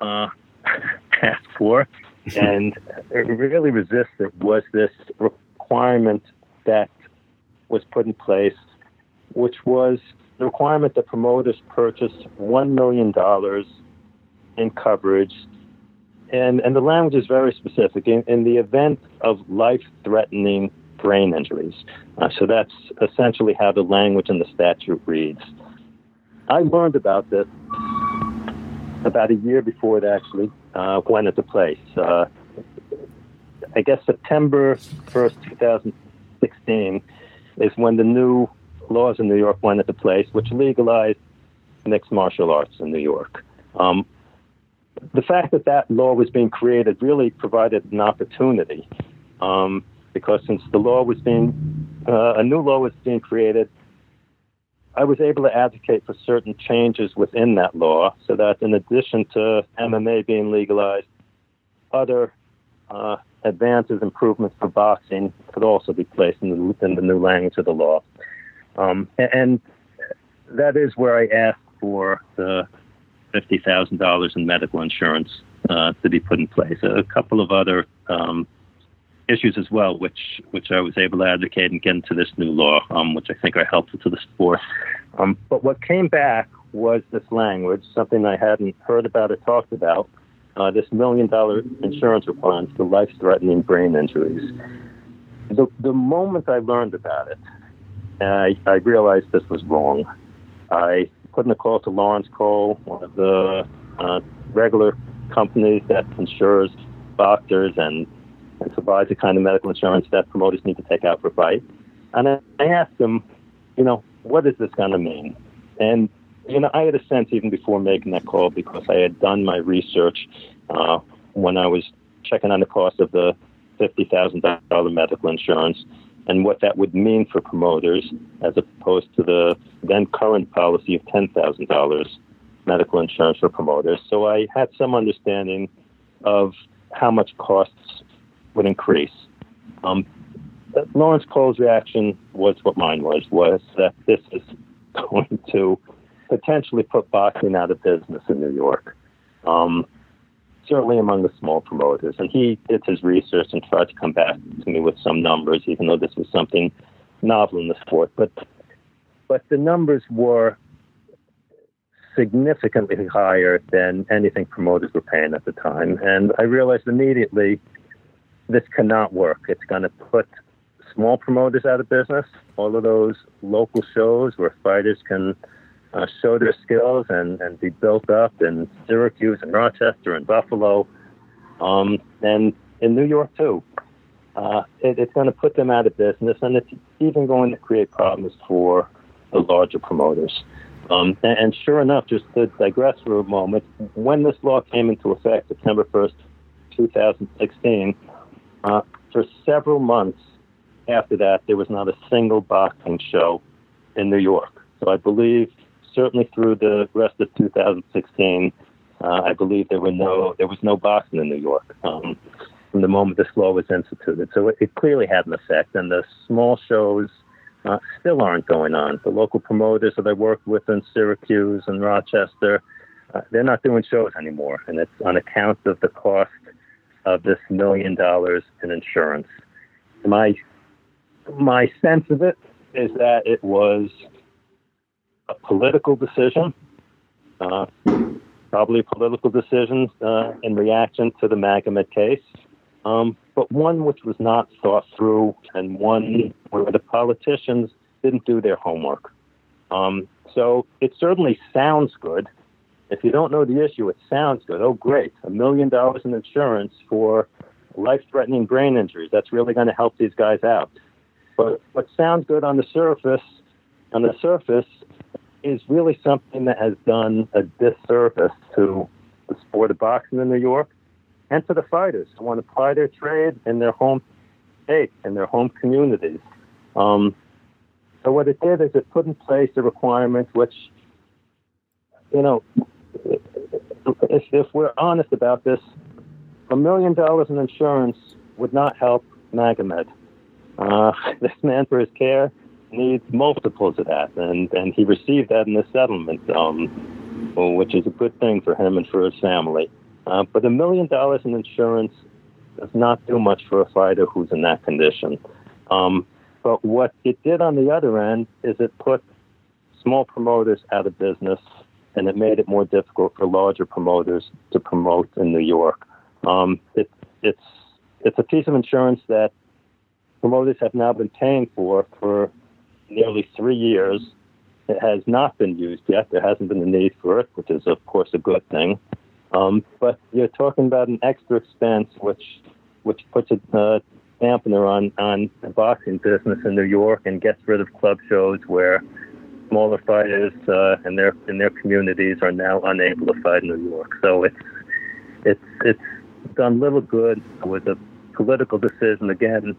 uh, ask for and really resisted was this requirement that was put in place, which was the requirement that promoters purchase $1 million in coverage and, and the language is very specific. In, in the event of life threatening brain injuries. Uh, so that's essentially how the language in the statute reads. I learned about this about a year before it actually uh, went into place. Uh, I guess September 1st, 2016 is when the new laws in New York went into place, which legalized mixed martial arts in New York. Um, the fact that that law was being created really provided an opportunity um, because since the law was being, uh, a new law was being created, I was able to advocate for certain changes within that law so that in addition to MMA being legalized, other uh, advances, improvements for boxing could also be placed in the, in the new language of the law. Um, and, that is where I asked for the $50,000 in medical insurance uh, to be put in place. A couple of other um, issues as well, which which I was able to advocate and get into this new law, um, which I think are helpful to the sport. Um, but what came back was this language, something I hadn't heard about or talked about. Uh, this million dollar insurance requirement for life threatening brain injuries. The, the moment I learned about it, I, I realized this was wrong. I put in a call to Lawrence Cole, one of the uh, regular companies that insures doctors and and provides the kind of medical insurance that promoters need to take out for fight. And I, I asked him, you know, what is this going to mean? And you know, I had a sense even before making that call because I had done my research uh, when I was checking on the cost of the fifty thousand dollar medical insurance and what that would mean for promoters as opposed to the then current policy of ten thousand dollars medical insurance for promoters. So I had some understanding of how much costs would increase. Um, Lawrence Cole's reaction was what mine was, was that this is going to potentially put boxing out of business in New York. Um, certainly among the small promoters. And he did his research and tried to come back to me with some numbers, even though this was something novel in the sport. But but the numbers were significantly higher than anything promoters were paying at the time. And I realized immediately this cannot work. It's going to put small promoters out of business. All of those local shows where fighters can uh, show their skills and, and be built up in Syracuse and Rochester and Buffalo, um, and in New York too. Uh, it, it's going to put them out of business, and it's even going to create problems for the larger promoters. Um, and, and, sure enough, just to digress for a moment, when this law came into effect, September 1st, 2016, uh, for several months after that, there was not a single boxing show in New York. So I believe, certainly through the rest of 2016, uh, I believe there were no there was no boxing in New York um, from the moment this law was instituted. So it, it clearly had an effect, and the small shows uh, still aren't going on. The local promoters that I worked with in Syracuse and Rochester, uh, they're not doing shows anymore, and it's on account of the cost of this million dollars in insurance. My my sense of it is that it was a political decision, uh, probably a political decision uh, in reaction to the Magomed case, um, but one which was not thought through and one where the politicians didn't do their homework. Um, so it certainly sounds good if you don't know the issue, it sounds good. Oh, great, a million dollars in insurance for life-threatening brain injuries. That's really going to help these guys out. But what sounds good on the surface, on the surface, is really something that has done a disservice to the sport of boxing in New York and to the fighters who want to ply their trade in their home state, in their home communities. Um, so what it did is it put in place a requirement which, you know, if, if we're honest about this, a million dollars in insurance would not help Magomed. Uh, this man, for his care, needs multiples of that, and, and he received that in the settlement, um, which is a good thing for him and for his family. Uh, but a million dollars in insurance does not do much for a fighter who's in that condition. Um, but what it did on the other end is it put small promoters out of business and it made it more difficult for larger promoters to promote in New York. Um, it, it's it's a piece of insurance that promoters have now been paying for for nearly three years. It has not been used yet. There hasn't been a need for it, which is of course a good thing. Um, but you're talking about an extra expense, which which puts a uh, dampener on on the boxing business in New York and gets rid of club shows where smaller fighters uh, and their in their communities are now unable to fight in New York. So it's it's it's done little good with a political decision again.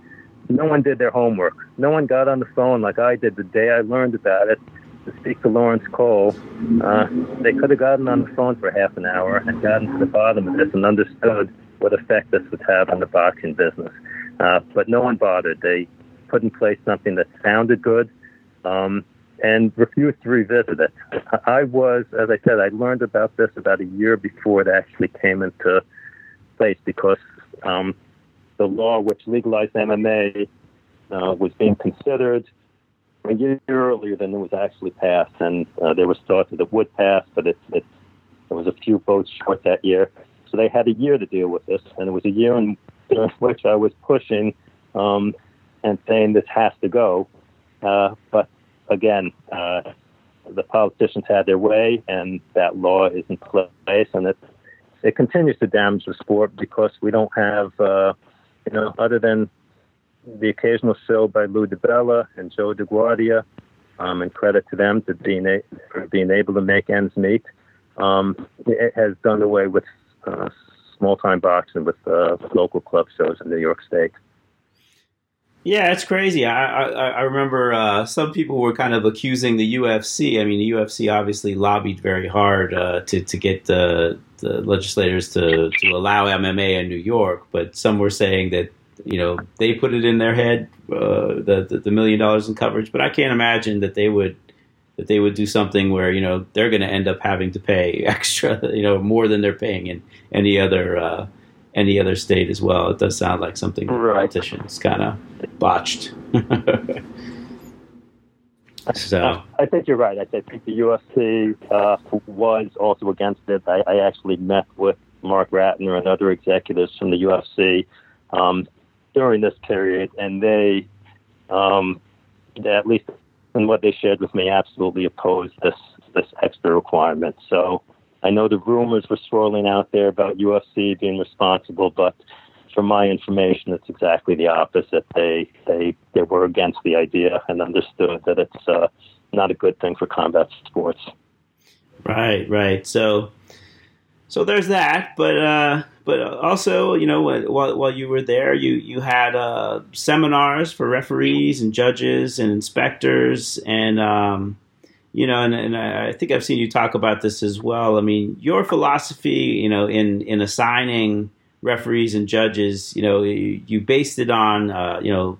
No one did their homework. No one got on the phone like I did the day I learned about it to speak to Lawrence Cole. Uh, they could have gotten on the phone for half an hour and gotten to the bottom of this and understood what effect this would have on the boxing business. Uh, but no one bothered. They put in place something that sounded good um, and refused to revisit it. I was, as I said, I learned about this about a year before it actually came into place because um, the law which legalized MMA uh, was being considered a year earlier than it was actually passed, and uh, there was thought that it would pass, but it, it, there was a few votes short that year. So they had a year to deal with this, and it was a year in, which I was pushing um, and saying this has to go. Uh, but again, uh, the politicians had their way, and that law is in place, and it it continues to damage the sport because we don't have, uh, you know, other than the occasional show by Lou DiBella and Joe DeGuardia, um, and credit to them to being a, for being able to make ends meet. Um, it has done away with uh, small time boxing with uh, local club shows in New York State. Yeah, it's crazy. I I, I remember uh, some people were kind of accusing the UFC. I mean, the UFC obviously lobbied very hard uh, to to get the, the legislators to to allow MMA in New York, but some were saying that you know they put it in their head uh, the, the, the million dollars in coverage. But I can't imagine that they would that they would do something where you know they're going to end up having to pay extra, you know, more than they're paying in any other uh, any other state as well. It does sound like something right. politicians kind of botched. so I think you're right. I think the UFC uh, was also against it. I, I, actually met with Marc Ratner and other executives from the UFC um, during this period, and they, um, at least in what they shared with me, absolutely opposed this this extra requirement. So I know the rumors were swirling out there about UFC being responsible, but from my information, it's exactly the opposite. They they they were against the idea and understood that it's uh, not a good thing for combat sports. Right, right. So, so there's that. But uh, but also, you know, while while you were there, you you had uh, seminars for referees and judges and inspectors and um, you know, and, and I think I've seen you talk about this as well. I mean, your philosophy, you know, in in assigning referees and judges, you know, you, you based it on, uh, you know,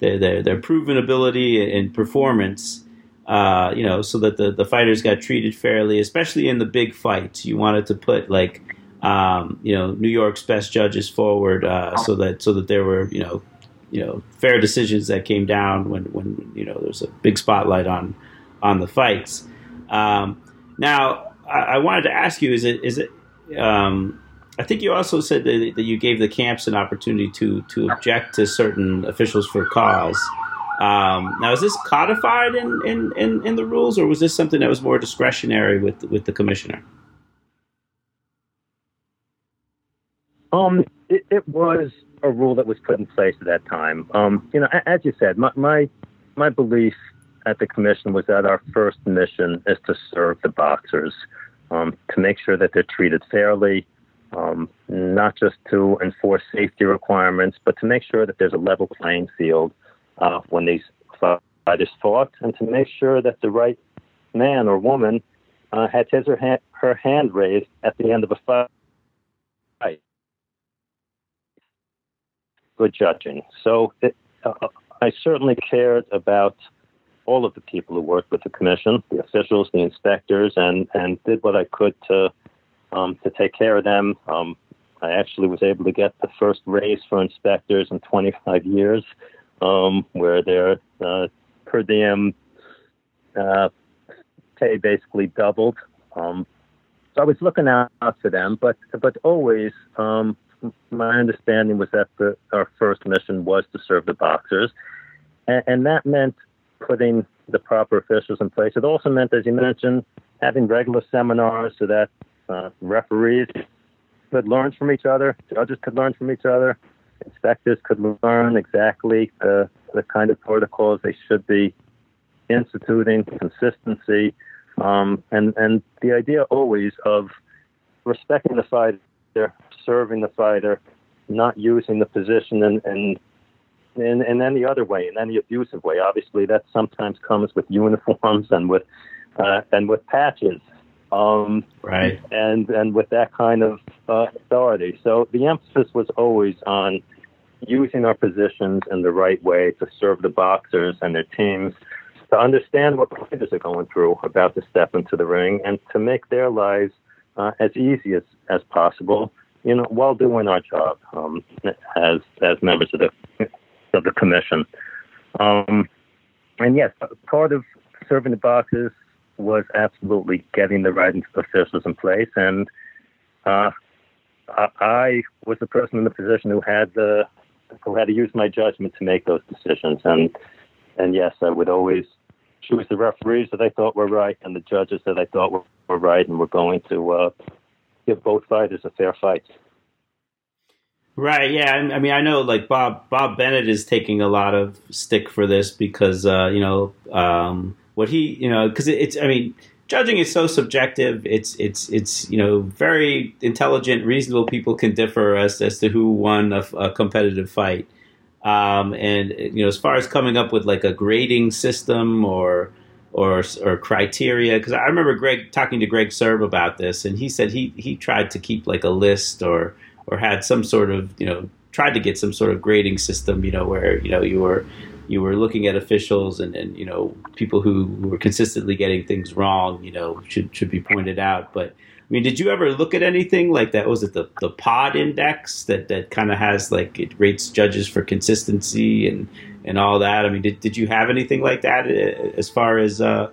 their, their, their proven ability and performance, uh, you know, so that the, the fighters got treated fairly, especially in the big fights. You wanted to put like, um, you know, New York's best judges forward, uh, so that so that there were, you know, you know, fair decisions that came down when when you know there's a big spotlight on on the fights. Um, now, I, I, wanted to ask you: Is it is it? Um, I think you also said that, that, you gave the camps an opportunity to to object to certain officials for cause. Um, now, is this codified in, in, in, in, the rules, or was this something that was more discretionary with with the commissioner? Um, it, it was a rule that was put in place at that time. Um, you know, as you said, my my, my belief the commission was that our first mission is to serve the boxers, um, to make sure that they're treated fairly, um, not just to enforce safety requirements, but to make sure that there's a level playing field uh, when these fighters fought, and to make sure that the right man or woman uh, had his or ha- her hand raised at the end of a fight. Good judging. So it, uh, I certainly cared about all of the people who worked with the commission, the officials, the inspectors, and, and did what I could to um, to take care of them. Um, I actually was able to get the first raise for inspectors in 25 years, um, where their uh, per diem uh, pay basically doubled. Um, so I was looking out for them, but but always um, my understanding was that the, our first mission was to serve the boxers, and, and that meant putting the proper officials in place. It also meant, as you mentioned, having regular seminars so that uh, referees could learn from each other, judges could learn from each other, inspectors could learn exactly the, the kind of protocols they should be instituting, consistency, um, and and the idea always of respecting the fighter, serving the fighter, not using the position in, in in, in any other way, in any abusive way. Obviously, that sometimes comes with uniforms and with uh, and with patches, um, right? And and with that kind of uh, authority. So the emphasis was always on using our positions in the right way to serve the boxers and their teams to understand what fighters are going through about to step into the ring and to make their lives uh, as easy as, as possible, you know, while doing our job um, as as members of the of the commission. Um, and yes, part of serving the boxes was absolutely getting the right officials in place, and uh, I was the person in the position who had the who had to use my judgment to make those decisions. And and yes, I would always choose the referees that I thought were right and the judges that I thought were, right and were going to uh, give both fighters a fair fight. Right. Yeah. I mean, I know like Bob Bob Bennett is taking a lot of stick for this because uh, you know um, what he you know because it's I mean judging is so subjective. It's it's it's you know very intelligent, reasonable people can differ as as to who won a, a competitive fight. Um, and you know, as far as coming up with like a grading system or or or criteria, because I remember Greg talking to Greg Sirb about this, and he said he he tried to keep like a list or or had some sort of you know tried to get some sort of grading system, you know, where you know you were you were looking at officials and, and you know people who, were consistently getting things wrong, you know, should should be pointed out, but I mean, did you ever look at anything like that? Was it the, the pod index that, that kind of has like it rates judges for consistency and, and all that? I mean, did, did you have anything like that uh, as far as uh,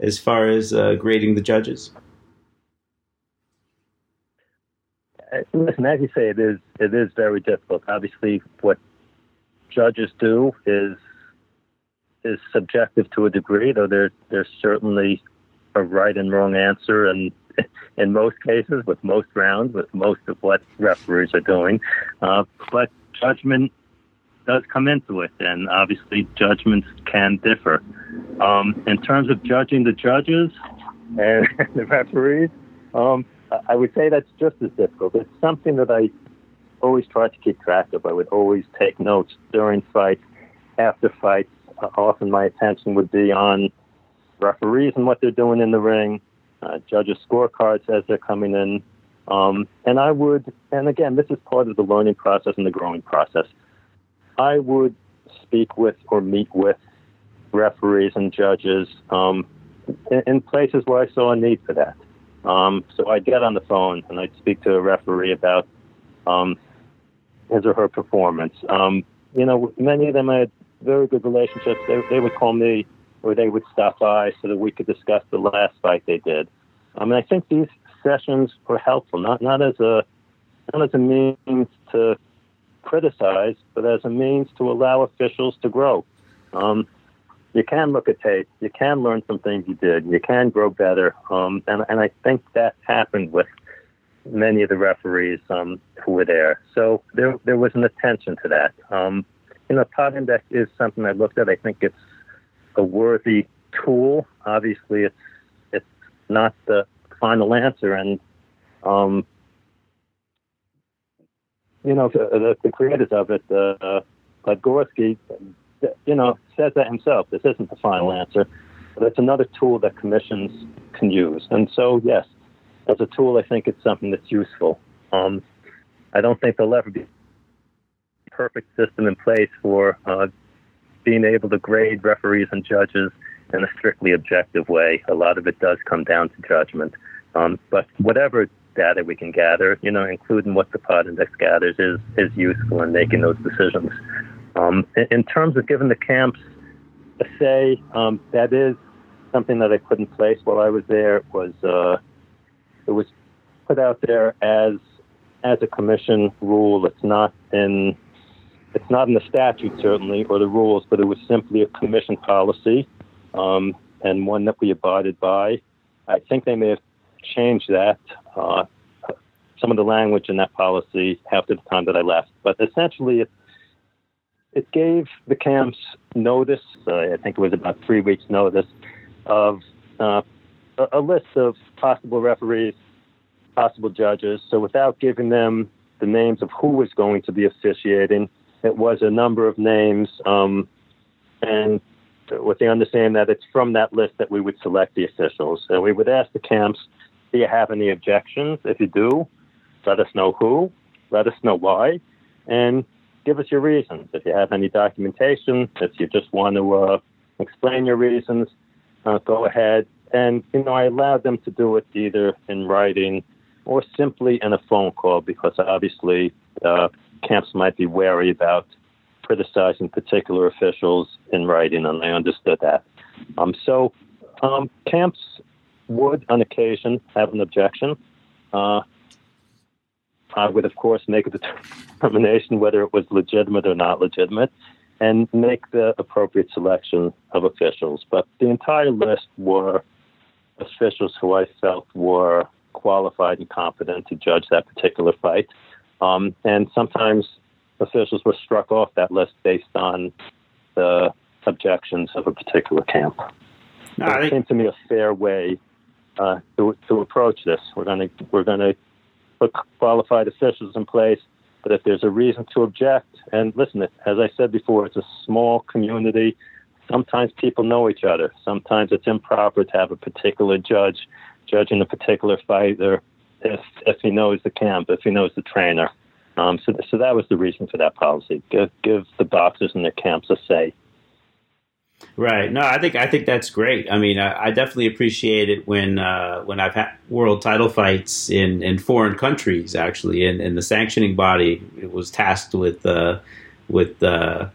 as far as uh, grading the judges? Uh, listen, as you say, it is it is very difficult. Obviously, what judges do is is subjective to a degree, though there there's certainly a right and wrong answer, and in most cases, with most rounds, with most of what referees are doing. Uh, but judgment does come into it, and obviously judgments can differ. Um, in terms of judging the judges and the referees, um, I would say that's just as difficult. It's something that I always try to keep track of. I would always take notes during fights, after fights. Uh, often my attention would be on referees and what they're doing in the ring, uh, judges' scorecards as they're coming in. Um, and I would, and again, this is part of the learning process and the growing process. I would speak with or meet with referees and judges um, in, in, places where I saw a need for that. Um, so I'd get on the phone and I'd speak to a referee about um, his or her performance. Um, you know, many of them I had very good relationships. They, they would call me or they would stop by so that we could discuss the last fight they did. I mean, I think these sessions were helpful, not not as a not as a means to criticize, but as a means to allow officials to grow. Um, you can look at tape, you can learn some things you did, you can grow better, um, and and I think that happened with many of the referees um, who were there. So there there was an attention to that. Um, you know, pod index is something I looked at. I think it's a worthy tool. Obviously, it's it's not the final answer, and um, you know the, the creators of it, uh, Podgorski, you know, says that himself. This isn't the final answer, but it's another tool that commissions can use. And so, yes, as a tool, I think it's something that's useful. Um, I don't think there'll ever be a perfect system in place for uh, being able to grade referees and judges in a strictly objective way. A lot of it does come down to judgment. Um, but whatever data we can gather, you know, including what the pod index gathers, is is useful in making those decisions. Um, in, terms of giving the camps a say, um, that is something that I put in place while I was there. It was uh, it was put out there as as a commission rule. It's not in it's not in the statute certainly or the rules, but it was simply a commission policy um, and one that we abided by. I think they may have changed that. Uh, some of the language in that policy after the time that I left, but essentially it it gave the camps notice. Uh, I think it was about three weeks' notice of uh, a, list of possible referees, possible judges. So without giving them the names of who was going to be officiating, it was a number of names, um, and with the understanding that it's from that list that we would select the officials. And we would ask the camps, do you have any objections? If you do, let us know who, let us know why, and give us your reasons. If you have any documentation, if you just want to uh, explain your reasons, uh, go ahead. And, you know, I allowed them to do it either in writing or simply in a phone call because obviously uh, camps might be wary about criticizing particular officials in writing, and I understood that. Um, so um, camps would, on occasion, have an objection. Uh, I would, of course, make a determination whether it was legitimate or not legitimate and make the appropriate selection of officials. But the entire list were officials who I felt were qualified and competent to judge that particular fight. Um, and sometimes officials were struck off that list based on the objections of a particular camp. So it seemed to me a fair way uh, to, to approach this. We're going to we're going to put qualified officials in place, but if there's a reason to object, and listen, as I said before, it's a small community. Sometimes people know each other. Sometimes it's improper to have a particular judge judging a particular fighter if if he knows the camp, if he knows the trainer. Um, so, so that was the reason for that policy. Give, give the boxers and their camps a say. Right. No, I think I think that's great. I mean, I, I definitely appreciate it when uh, when I've had world title fights in, in foreign countries. Actually, and, and the sanctioning body was tasked with uh, with uh,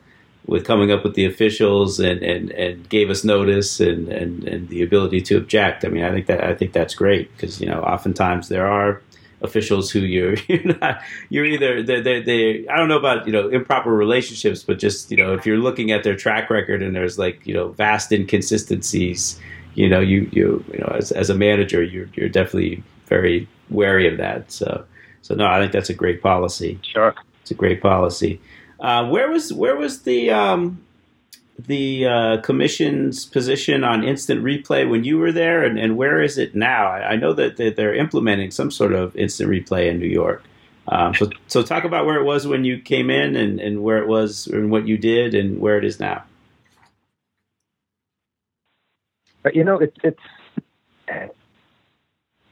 with coming up with the officials and, and, and gave us notice and, and, and the ability to object. I mean, I think that I think that's great because you know oftentimes there are officials who you're you're, not, you're either they they they I don't know about you know improper relationships, but just you know if you're looking at their track record and there's like you know vast inconsistencies, you know you you you know as as a manager you're you're definitely very wary of that. So so no, I think that's a great policy. Sure, it's a great policy. Uh, where was where was the um, the uh, commission's position on instant replay when you were there, and, and where is it now? I, I know that, they're implementing some sort of instant replay in New York. Um, so, so talk about where it was when you came in, and, and where it was, and what you did, and where it is now. You know, it, it's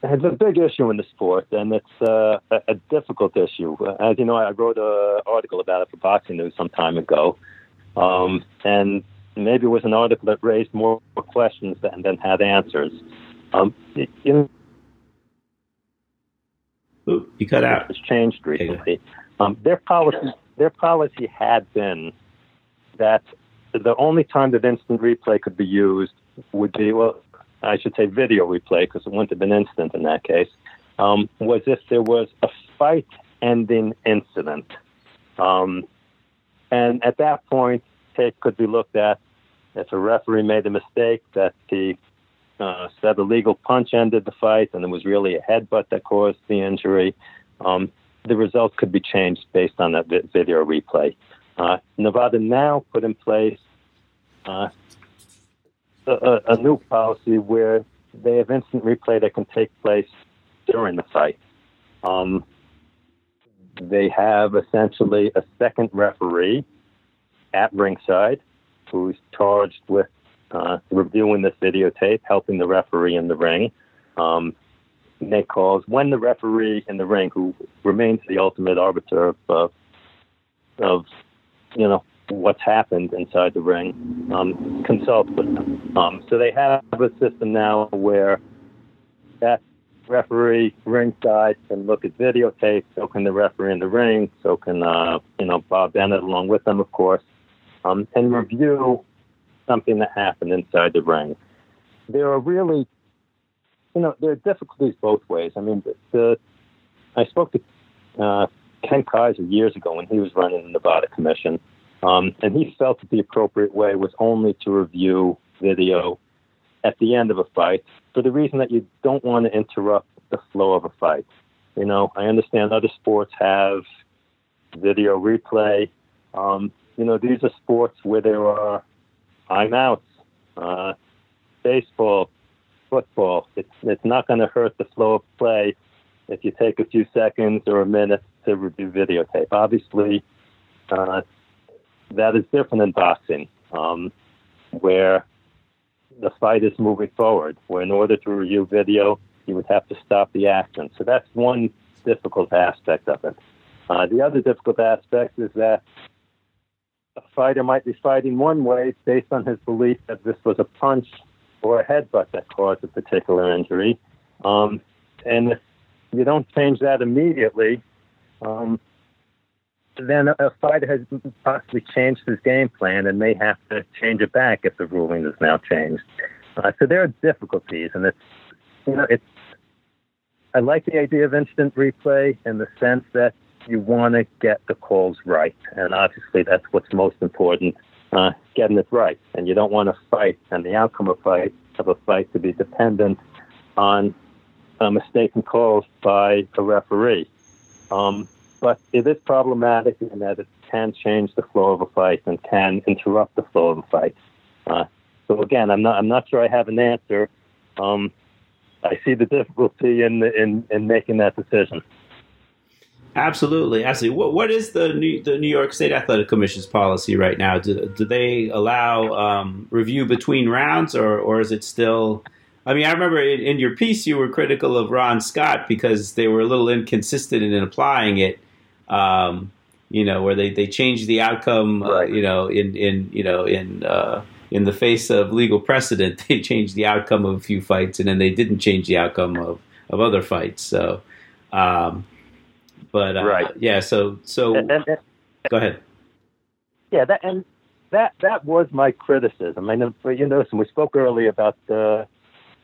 it's a big issue in the sport, and it's uh, a, a difficult issue. As you know, I wrote an article about it for Boxing News some time ago. Um, and maybe it was an article that raised more questions than, than had answers. Um, you know, Ooh, you cut out. It's changed recently. Um, their policy, their policy had been that the only time that instant replay could be used would be well, I should say video replay because it wouldn't have been instant in that case. Um, was if there was a fight-ending incident. Um, and at that point, it could be looked at if a referee made a mistake that he uh, said a legal punch ended the fight and it was really a headbutt that caused the injury. Um, the result could be changed based on that video replay. Uh, Nevada now put in place uh, a, a, new policy where they have instant replay that can take place during the fight. Um, they have essentially a second referee at ringside who's charged with uh, reviewing this videotape, helping the referee in the ring. Um, make calls when the referee in the ring, who remains the ultimate arbiter of, uh, of you know, what's happened inside the ring, um, consults with them. Um, so they have a system now where that referee ringside can look at videotape, so can the referee in the ring, so can uh, you know Bob Bennett along with them, of course, um, and review something that happened inside the ring. There are really, you know, there are difficulties both ways. I mean, the, the I spoke to uh, Keith Kizer years ago when he was running the Nevada Commission, um, and he felt that the appropriate way was only to review video at the end of a fight for the reason that you don't want to interrupt the flow of a fight. You know, I understand other sports have video replay. Um, you know, these are sports where there are timeouts, uh, baseball, football. It's it's not going to hurt the flow of play if you take a few seconds or a minute to review videotape. Obviously, uh, that is different in boxing, um, where the fight is moving forward. Where in order to review video, you would have to stop the action. So that's one difficult aspect of it. Uh, the other difficult aspect is that a fighter might be fighting one way based on his belief that this was a punch or a headbutt that caused a particular injury. Um, and if you don't change that immediately, um, then a fighter has possibly changed his game plan and may have to change it back if the ruling is now changed. Uh, so there are difficulties, and it's you know it's. I like the idea of instant replay in the sense that you want to get the calls right, and obviously that's what's most important, uh, getting it right. And you don't want to fight and the outcome of fight of a fight to be dependent on uh, mistaken calls by a referee. Um, but it is problematic in that it can change the flow of a fight and can interrupt the flow of a fight. Uh, so again, I'm not I'm not sure I have an answer. Um, I see the difficulty in in in making that decision. Absolutely, absolutely. What what is the New, the New York State Athletic Commission's policy right now? Do, do they allow um, review between rounds, or or is it still? I mean, I remember in, in, your piece you were critical of Ron Scott because they were a little inconsistent in applying it um, you know, where they, they changed the outcome, uh, you know, in, in, you know, in, uh, in the face of legal precedent, they changed the outcome of a few fights and then they didn't change the outcome of, of other fights. So, um, but, uh, right. yeah, so, so and, and, and, go ahead. Yeah. That, and that, that was my criticism. I know, you know, we spoke earlier about the,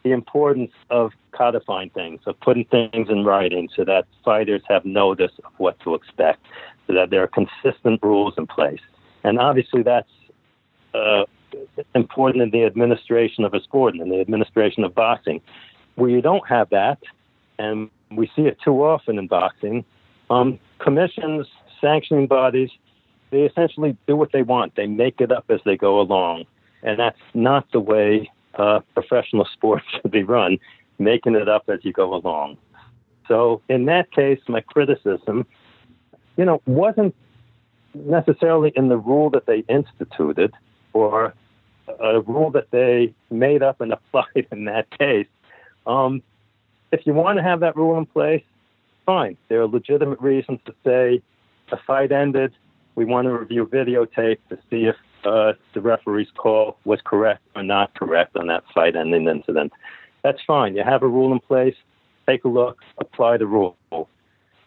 the importance of codifying things, of putting things in writing so that fighters have notice of what to expect, so that there are consistent rules in place. And obviously, that's uh, important in the administration of a sport and in the administration of boxing. Where you don't have that, and we see it too often in boxing, um, commissions, sanctioning bodies, they essentially do what they want. They make it up as they go along. And that's not the way uh, professional sports should be run, making it up as you go along. So in that case, my criticism, you know, wasn't necessarily in the rule that they instituted or a rule that they made up and applied in that case. Um, if you want to have that rule in place, fine. There are legitimate reasons to say a fight ended. We want to review videotape to see if uh, the referee's call was correct or not correct on that fight ending incident. That's fine. You have a rule in place. Take a look. Apply the rule.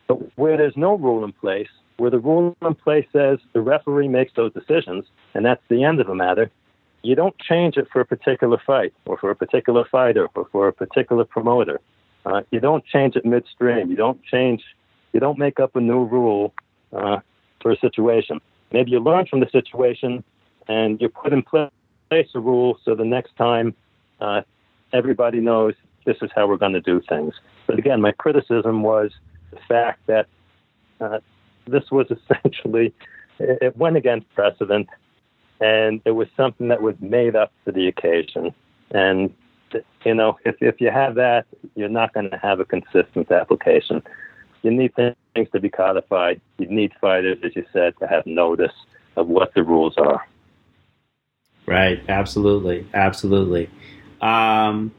But where there's no rule in place, where the rule in place says the referee makes those decisions, and that's the end of the matter, you don't change it for a particular fight or for a particular fighter or for a particular promoter. Uh, you don't change it midstream. You don't change. You don't make up a new rule uh, for a situation. Maybe you learn from the situation and you put in place a rule so the next time uh, everybody knows this is how we're going to do things. But again, my criticism was the fact that uh, this was essentially it went against precedent, and it was something that was made up for the occasion. And you know, if if you have that, you're not going to have a consistent application. You need things to be codified. You need fighters, as you said, to have notice of what the rules are. Right. Absolutely. Absolutely. Um,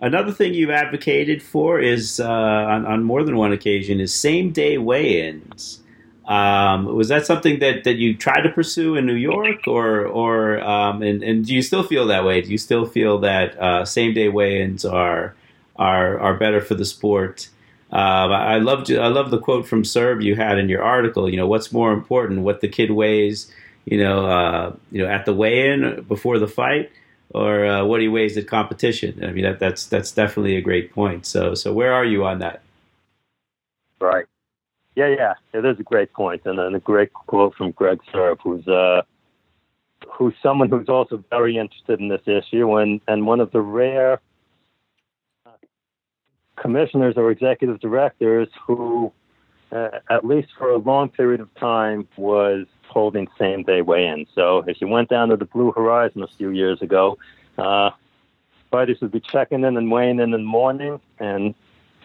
another thing you've advocated for is uh, on, on, more than one occasion is same day weigh-ins. Um, was that something that, that you tried to pursue in New York, or or um, and, and do you still feel that way? Do you still feel that uh, same day weigh-ins are are are better for the sport? Uh, I loved I love the quote from Sirb you had in your article. You know, what's more important, what the kid weighs you know, uh, you know, at the weigh-in before the fight, or uh, what he weighs at competition. I mean, that, that's that's definitely a great point. So, so where are you on that? Right. Yeah, yeah, it is a great point, and a great quote from Greg Sirb, who's uh, who's someone who's also very interested in this issue, and and one of the rare commissioners or executive directors who, uh, at least for a long period of time, was holding same day weigh-in. So if you went down to the Blue Horizon a few years ago, uh, fighters would be checking in and weighing in in the morning and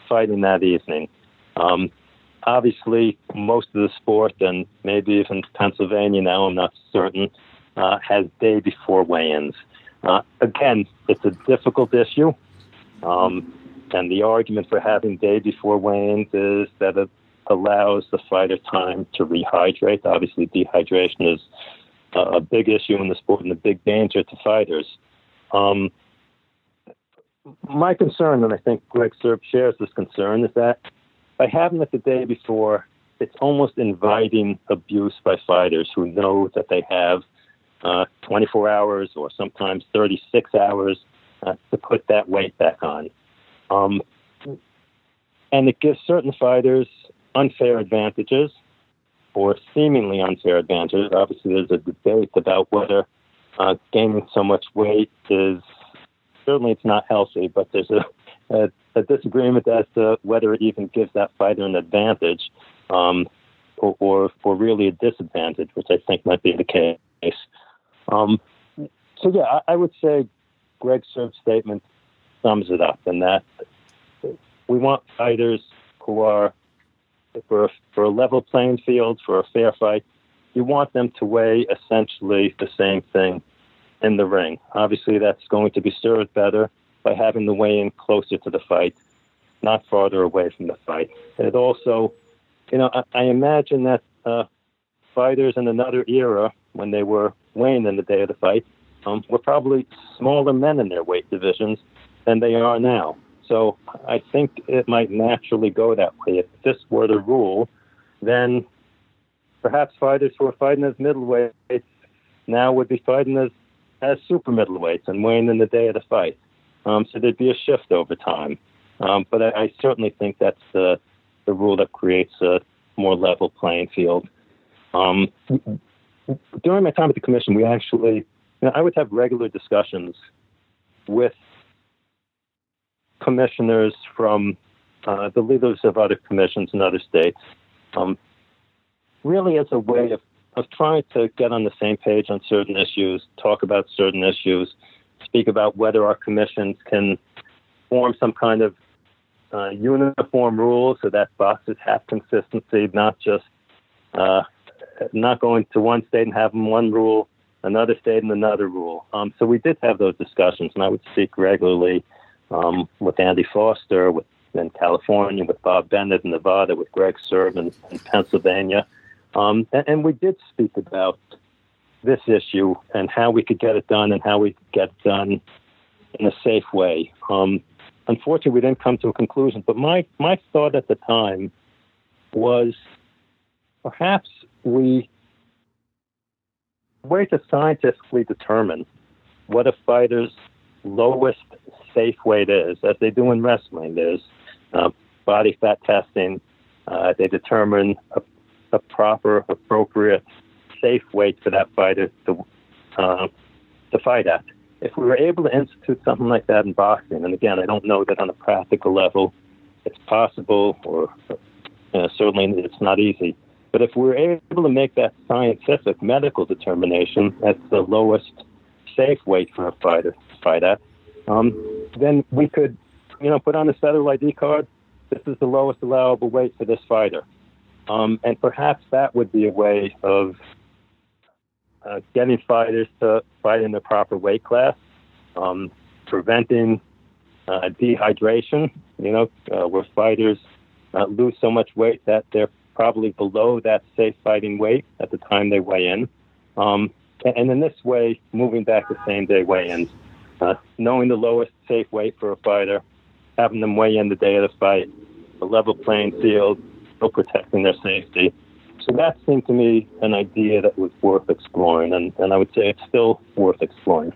fighting that evening. Um, obviously, most of the sport, and maybe even Pennsylvania now, I'm not certain, uh, has day before weigh-ins. Uh, again, it's a difficult issue, um, and the argument for having day before weigh-ins is that it allows the fighter time to rehydrate. Obviously, dehydration is a big issue in the sport and a big danger to fighters. Um, my concern, and I think Greg Sirb shares this concern, is that by having it the day before, it's almost inviting abuse by fighters who know that they have uh, 24 hours or sometimes 36 hours uh, to put that weight back on. Um, and it gives certain fighters unfair advantages or seemingly unfair advantages. Obviously, there's a debate about whether uh, gaining so much weight is certainly it's not healthy, but there's a, a, a disagreement as to whether it even gives that fighter an advantage um, or, or, or really a disadvantage, which I think might be the case. Um, so, yeah, I, I would say Greg statement sums it up in that we want fighters who are for a, for a level playing field, for a fair fight, you want them to weigh essentially the same thing in the ring. Obviously, that's going to be served better by having the weigh in closer to the fight, not farther away from the fight. And it also, you know, I, I imagine that uh, fighters in another era, when they were weighing in the day of the fight, um, were probably smaller men in their weight divisions than they are now. So I think it might naturally go that way. If this were the rule, then perhaps fighters who are fighting as middleweights now would be fighting as as super middleweights and weighing in the day of the fight. Um, so there'd be a shift over time. Um, but I, I, certainly think that's the, the rule that creates a more level playing field. Um, during my time at the commission, we actually, you know, I would have regular discussions with commissioners from uh, the leaders of other commissions in other states, um, really as a way of of trying to get on the same page on certain issues, talk about certain issues, speak about whether our commissions can form some kind of uh, uniform rules so that boxers have consistency, not just uh, not going to one state and having one rule, another state and another rule. Um, so we did have those discussions, and I would speak regularly um, with Andy Foster, with in California, with Bob Bennett in Nevada, with Greg Sirb in, in Pennsylvania. Um, and, and, we did speak about this issue and how we could get it done and how we could get it done in a safe way. Um, unfortunately, we didn't come to a conclusion. But my, my thought at the time was perhaps we way to scientifically determine what a fighter's lowest safe weight is, as they do in wrestling. There's uh, body fat testing. Uh, they determine a a proper, appropriate, safe weight for that fighter to uh, to fight at. If we were able to institute something like that in boxing, and again, I don't know that on a practical level it's possible, or uh, certainly it's not easy. But if we're able to make that scientific medical determination as the lowest safe weight for a fighter to fight um, then we could, you know, put on a federal ID card. This is the lowest allowable weight for this fighter. Um, and perhaps that would be a way of uh, getting fighters to fight in the proper weight class, um, preventing uh, dehydration, you know, uh, where fighters uh, lose so much weight that they're probably below that safe fighting weight at the time they weigh in. Um, and in this way, moving back to same day weigh ins, uh, knowing the lowest safe weight for a fighter, having them weigh in the day of the fight, a level playing field, still protecting their safety. So that seemed to me an idea that was worth exploring, and, and I would say it's still worth exploring.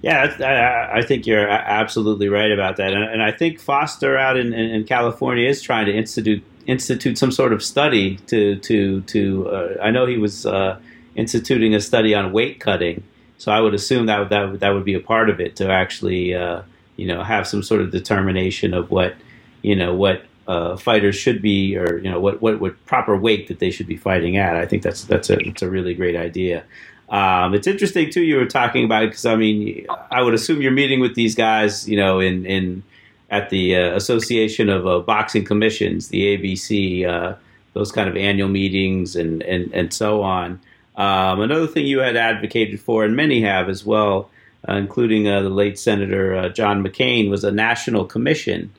Yeah, I, I think you're absolutely right about that, and, and I think Foster out in, in, California is trying to institute institute some sort of study to to to. Uh, I know he was uh, instituting a study on weight cutting, so I would assume that that that would be a part of it to actually uh, you know have some sort of determination of what you know what uh, fighters should be, or you know what, what what proper weight that they should be fighting at. I think that's that's a it's a really great idea. Um, it's interesting too. You were talking about because I mean, I would assume you're meeting with these guys, you know, in in at the uh, Association of uh, Boxing Commissions, the ABC, uh, those kind of annual meetings, and and and so on. Um, another thing you had advocated for, and many have as well, uh, including uh, the late Senator uh, John McCain, was a national commission.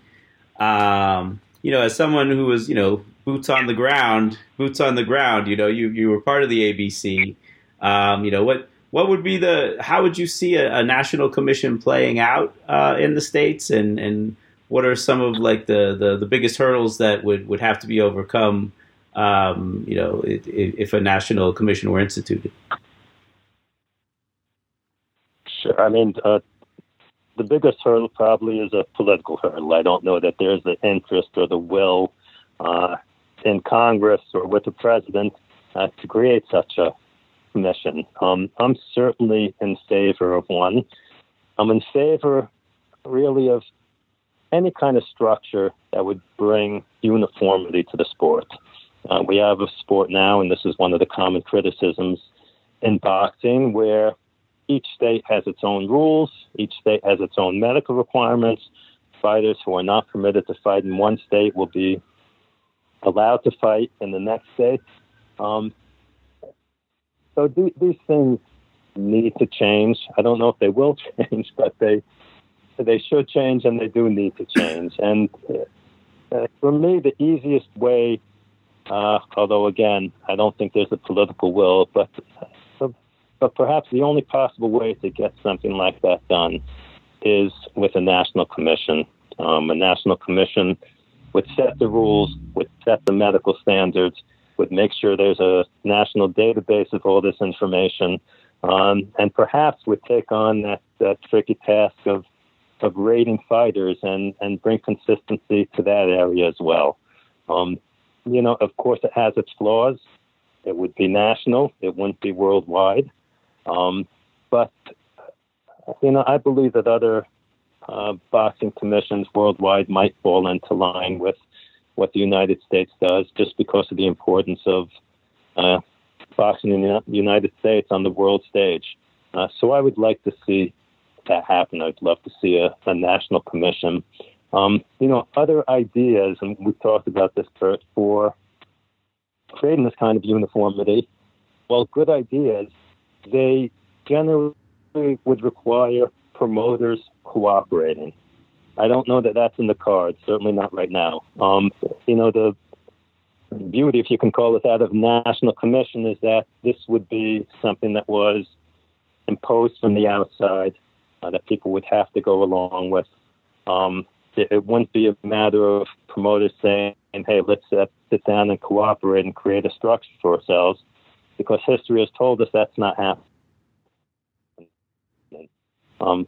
Um, you know, as someone who was, you know, boots on the ground, boots on the ground, you know, you you were part of the ABC. Um, you know, what what would be the how would you see a, a national commission playing out uh, in the states, and and what are some of like the, the, the biggest hurdles that would, would have to be overcome? Um, you know, if, if a national commission were instituted. Sure. I mean, uh, the biggest hurdle probably is a political hurdle. I don't know that there's the interest or the will uh, in Congress or with the president uh, to create such a commission. Um, I'm certainly in favor of one. I'm in favor, really, of any kind of structure that would bring uniformity to the sport. Uh, we have a sport now, and this is one of the common criticisms in boxing, where each state has its own rules, each state has its own medical requirements. Fighters who are not permitted to fight in one state will be allowed to fight in the next state. Um, so th- these things need to change. I don't know if they will change, but they they should change and they do need to change. And uh, for me, the easiest way, uh, although again, I don't think there's a political will, but but perhaps the only possible way to get something like that done is with a national commission. Um, a national commission would set the rules, would set the medical standards, would make sure there's a national database of all this information, um, and perhaps would take on that, that tricky task of of rating fighters and and bring consistency to that area as well. Um, you know, of course, it has its flaws. It would be national. It wouldn't be worldwide. Um, but you know, I believe that other uh, boxing commissions worldwide might fall into line with what the United States does, just because of the importance of uh, boxing in the United States on the world stage. Uh, so I would like to see that happen. I'd love to see a, a national commission. Um, you know, other ideas, and we've talked about this, for creating this kind of uniformity. Well, good ideas, they generally would require promoters cooperating. I don't know that that's in the cards, certainly not right now. Um, you know, the beauty, if you can call it that, of National Commission is that this would be something that was imposed from the outside uh, that people would have to go along with. Um, it, wouldn't be a matter of promoters saying, hey, let's uh, sit down and cooperate and create a structure for ourselves, because history has told us that's not happening. Um,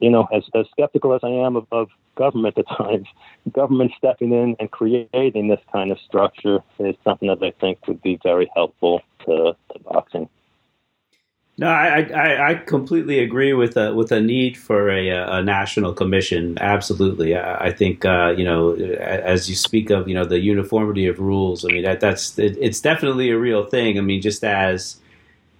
you know, as, as skeptical as I am of, of government at times, government stepping in and creating this kind of structure is something that I think would be very helpful to, to boxing. No, I, I, I completely agree with a with a need for a, a national commission. Absolutely, I, I think uh, you know as you speak of you know the uniformity of rules. I mean that that's it, it's definitely a real thing. I mean just as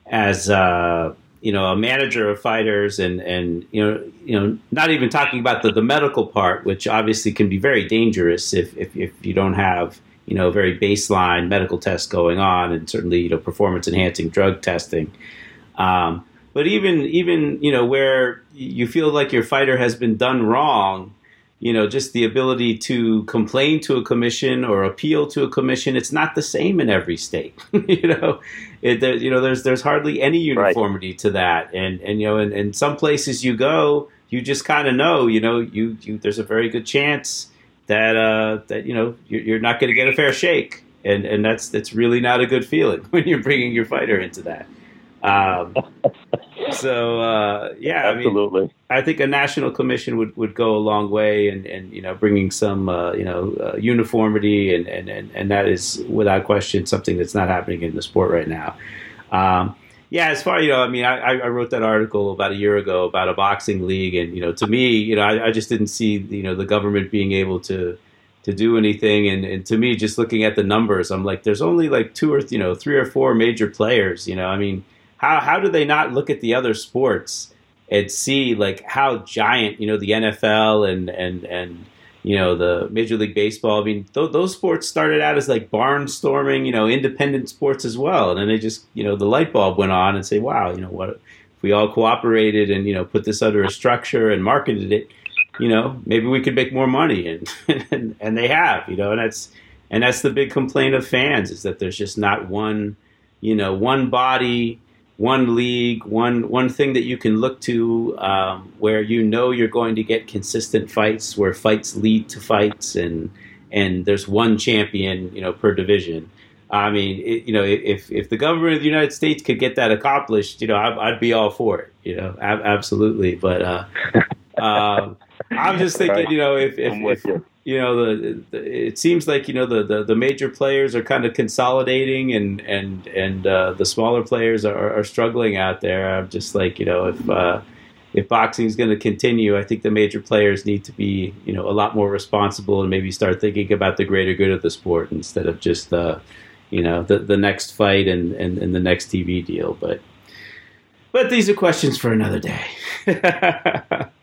as uh, you know a manager of fighters and and you know you know not even talking about the, the medical part, which obviously can be very dangerous if if, if you don't have you know very baseline medical tests going on and certainly you know performance enhancing drug testing. Um, but even even you know where you feel like your fighter has been done wrong, you know, just the ability to complain to a commission or appeal to a commission, it's not the same in every state. you know, it, there, you know, there's there's hardly any uniformity right. to that, and and you know, in, in some places you go, you just kind of know, you know, you, you there's a very good chance that uh, that you know you're, you're not going to get a fair shake, and and that's that's really not a good feeling when you're bringing your fighter into that. Um, so uh, yeah, absolutely. I, mean, I think a national commission would, would go a long way, and, and you know, bringing some uh, you know uh, uniformity, and, and, and and that is without question something that's not happening in the sport right now. Um, yeah, as far you know, I mean, I, I wrote that article about a year ago about a boxing league, and you know, to me, you know, I, I just didn't see you know the government being able to to do anything, and, and to me, just looking at the numbers, I'm like, there's only like two or you know three or four major players. You know, I mean, how how do they not look at the other sports and see like how giant you know the NFL and and and you know the Major League Baseball. I mean, th- those sports started out as like barnstorming, you know, independent sports as well, and then they just you know the light bulb went on and say, wow, you know what? If we all cooperated and you know put this under a structure and marketed it, you know, maybe we could make more money, and and, and they have, you know, and that's and that's the big complaint of fans is that there's just not one, you know, one body one league, one one thing that you can look to um, where you know you're going to get consistent fights, where fights lead to fights, and and there's one champion, you know, per division. I mean, it, you know, if if the government of the United States could get that accomplished, you know, I, would be all for it. You know, ab- absolutely. But uh, uh, I'm just thinking, you know, if if, if, you know the, the, it seems like you know the, the, the major players are kind of consolidating and and and uh, the smaller players are, are struggling out there. I'm just like you know if uh, if boxing is going to continue i think the major players need to be you know a lot more responsible and maybe start thinking about the greater good of the sport instead of just uh, you know the the next fight and, and and the next tv deal. But but these are questions for another day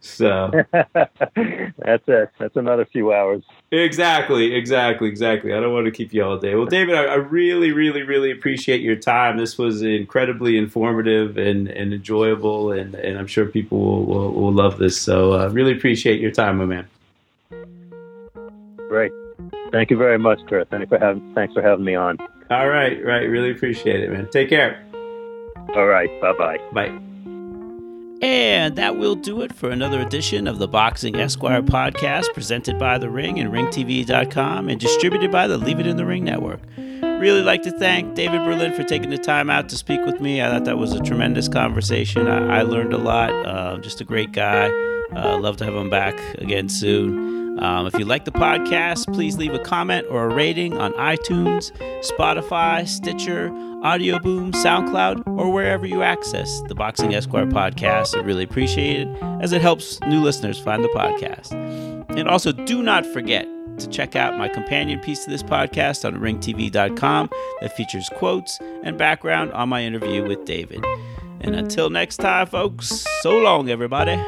So that's it. That's another few hours. Exactly, exactly, exactly. I don't want to keep you all day. Well, David, I, I really, really, really appreciate your time. This was incredibly informative and, and enjoyable, and, and I'm sure people will, will, will love this. So, uh, really appreciate your time, my man. Great. Thank you very much, Chris. Thanks for having, thanks for having me on. All right, right. Really appreciate it, man. Take care. All right. Bye-bye. Bye. And that will do it for another edition of the Boxing Esquire podcast presented by The Ring and RingTV.com and distributed by the Leave It in the Ring network. Really like to thank David Berlin for taking the time out to speak with me. I thought that was a tremendous conversation. I, I learned a lot. Uh, just a great guy. Uh, love to have him back again soon. Um, if you like the podcast, please leave a comment or a rating on iTunes, Spotify, Stitcher, Audio Boom, SoundCloud, or wherever you access the Boxing Esquire podcast. I really appreciate it as it helps new listeners find the podcast. And also, do not forget to check out my companion piece to this podcast on ringtv.com that features quotes and background on my interview with David. And until next time, folks, so long, everybody.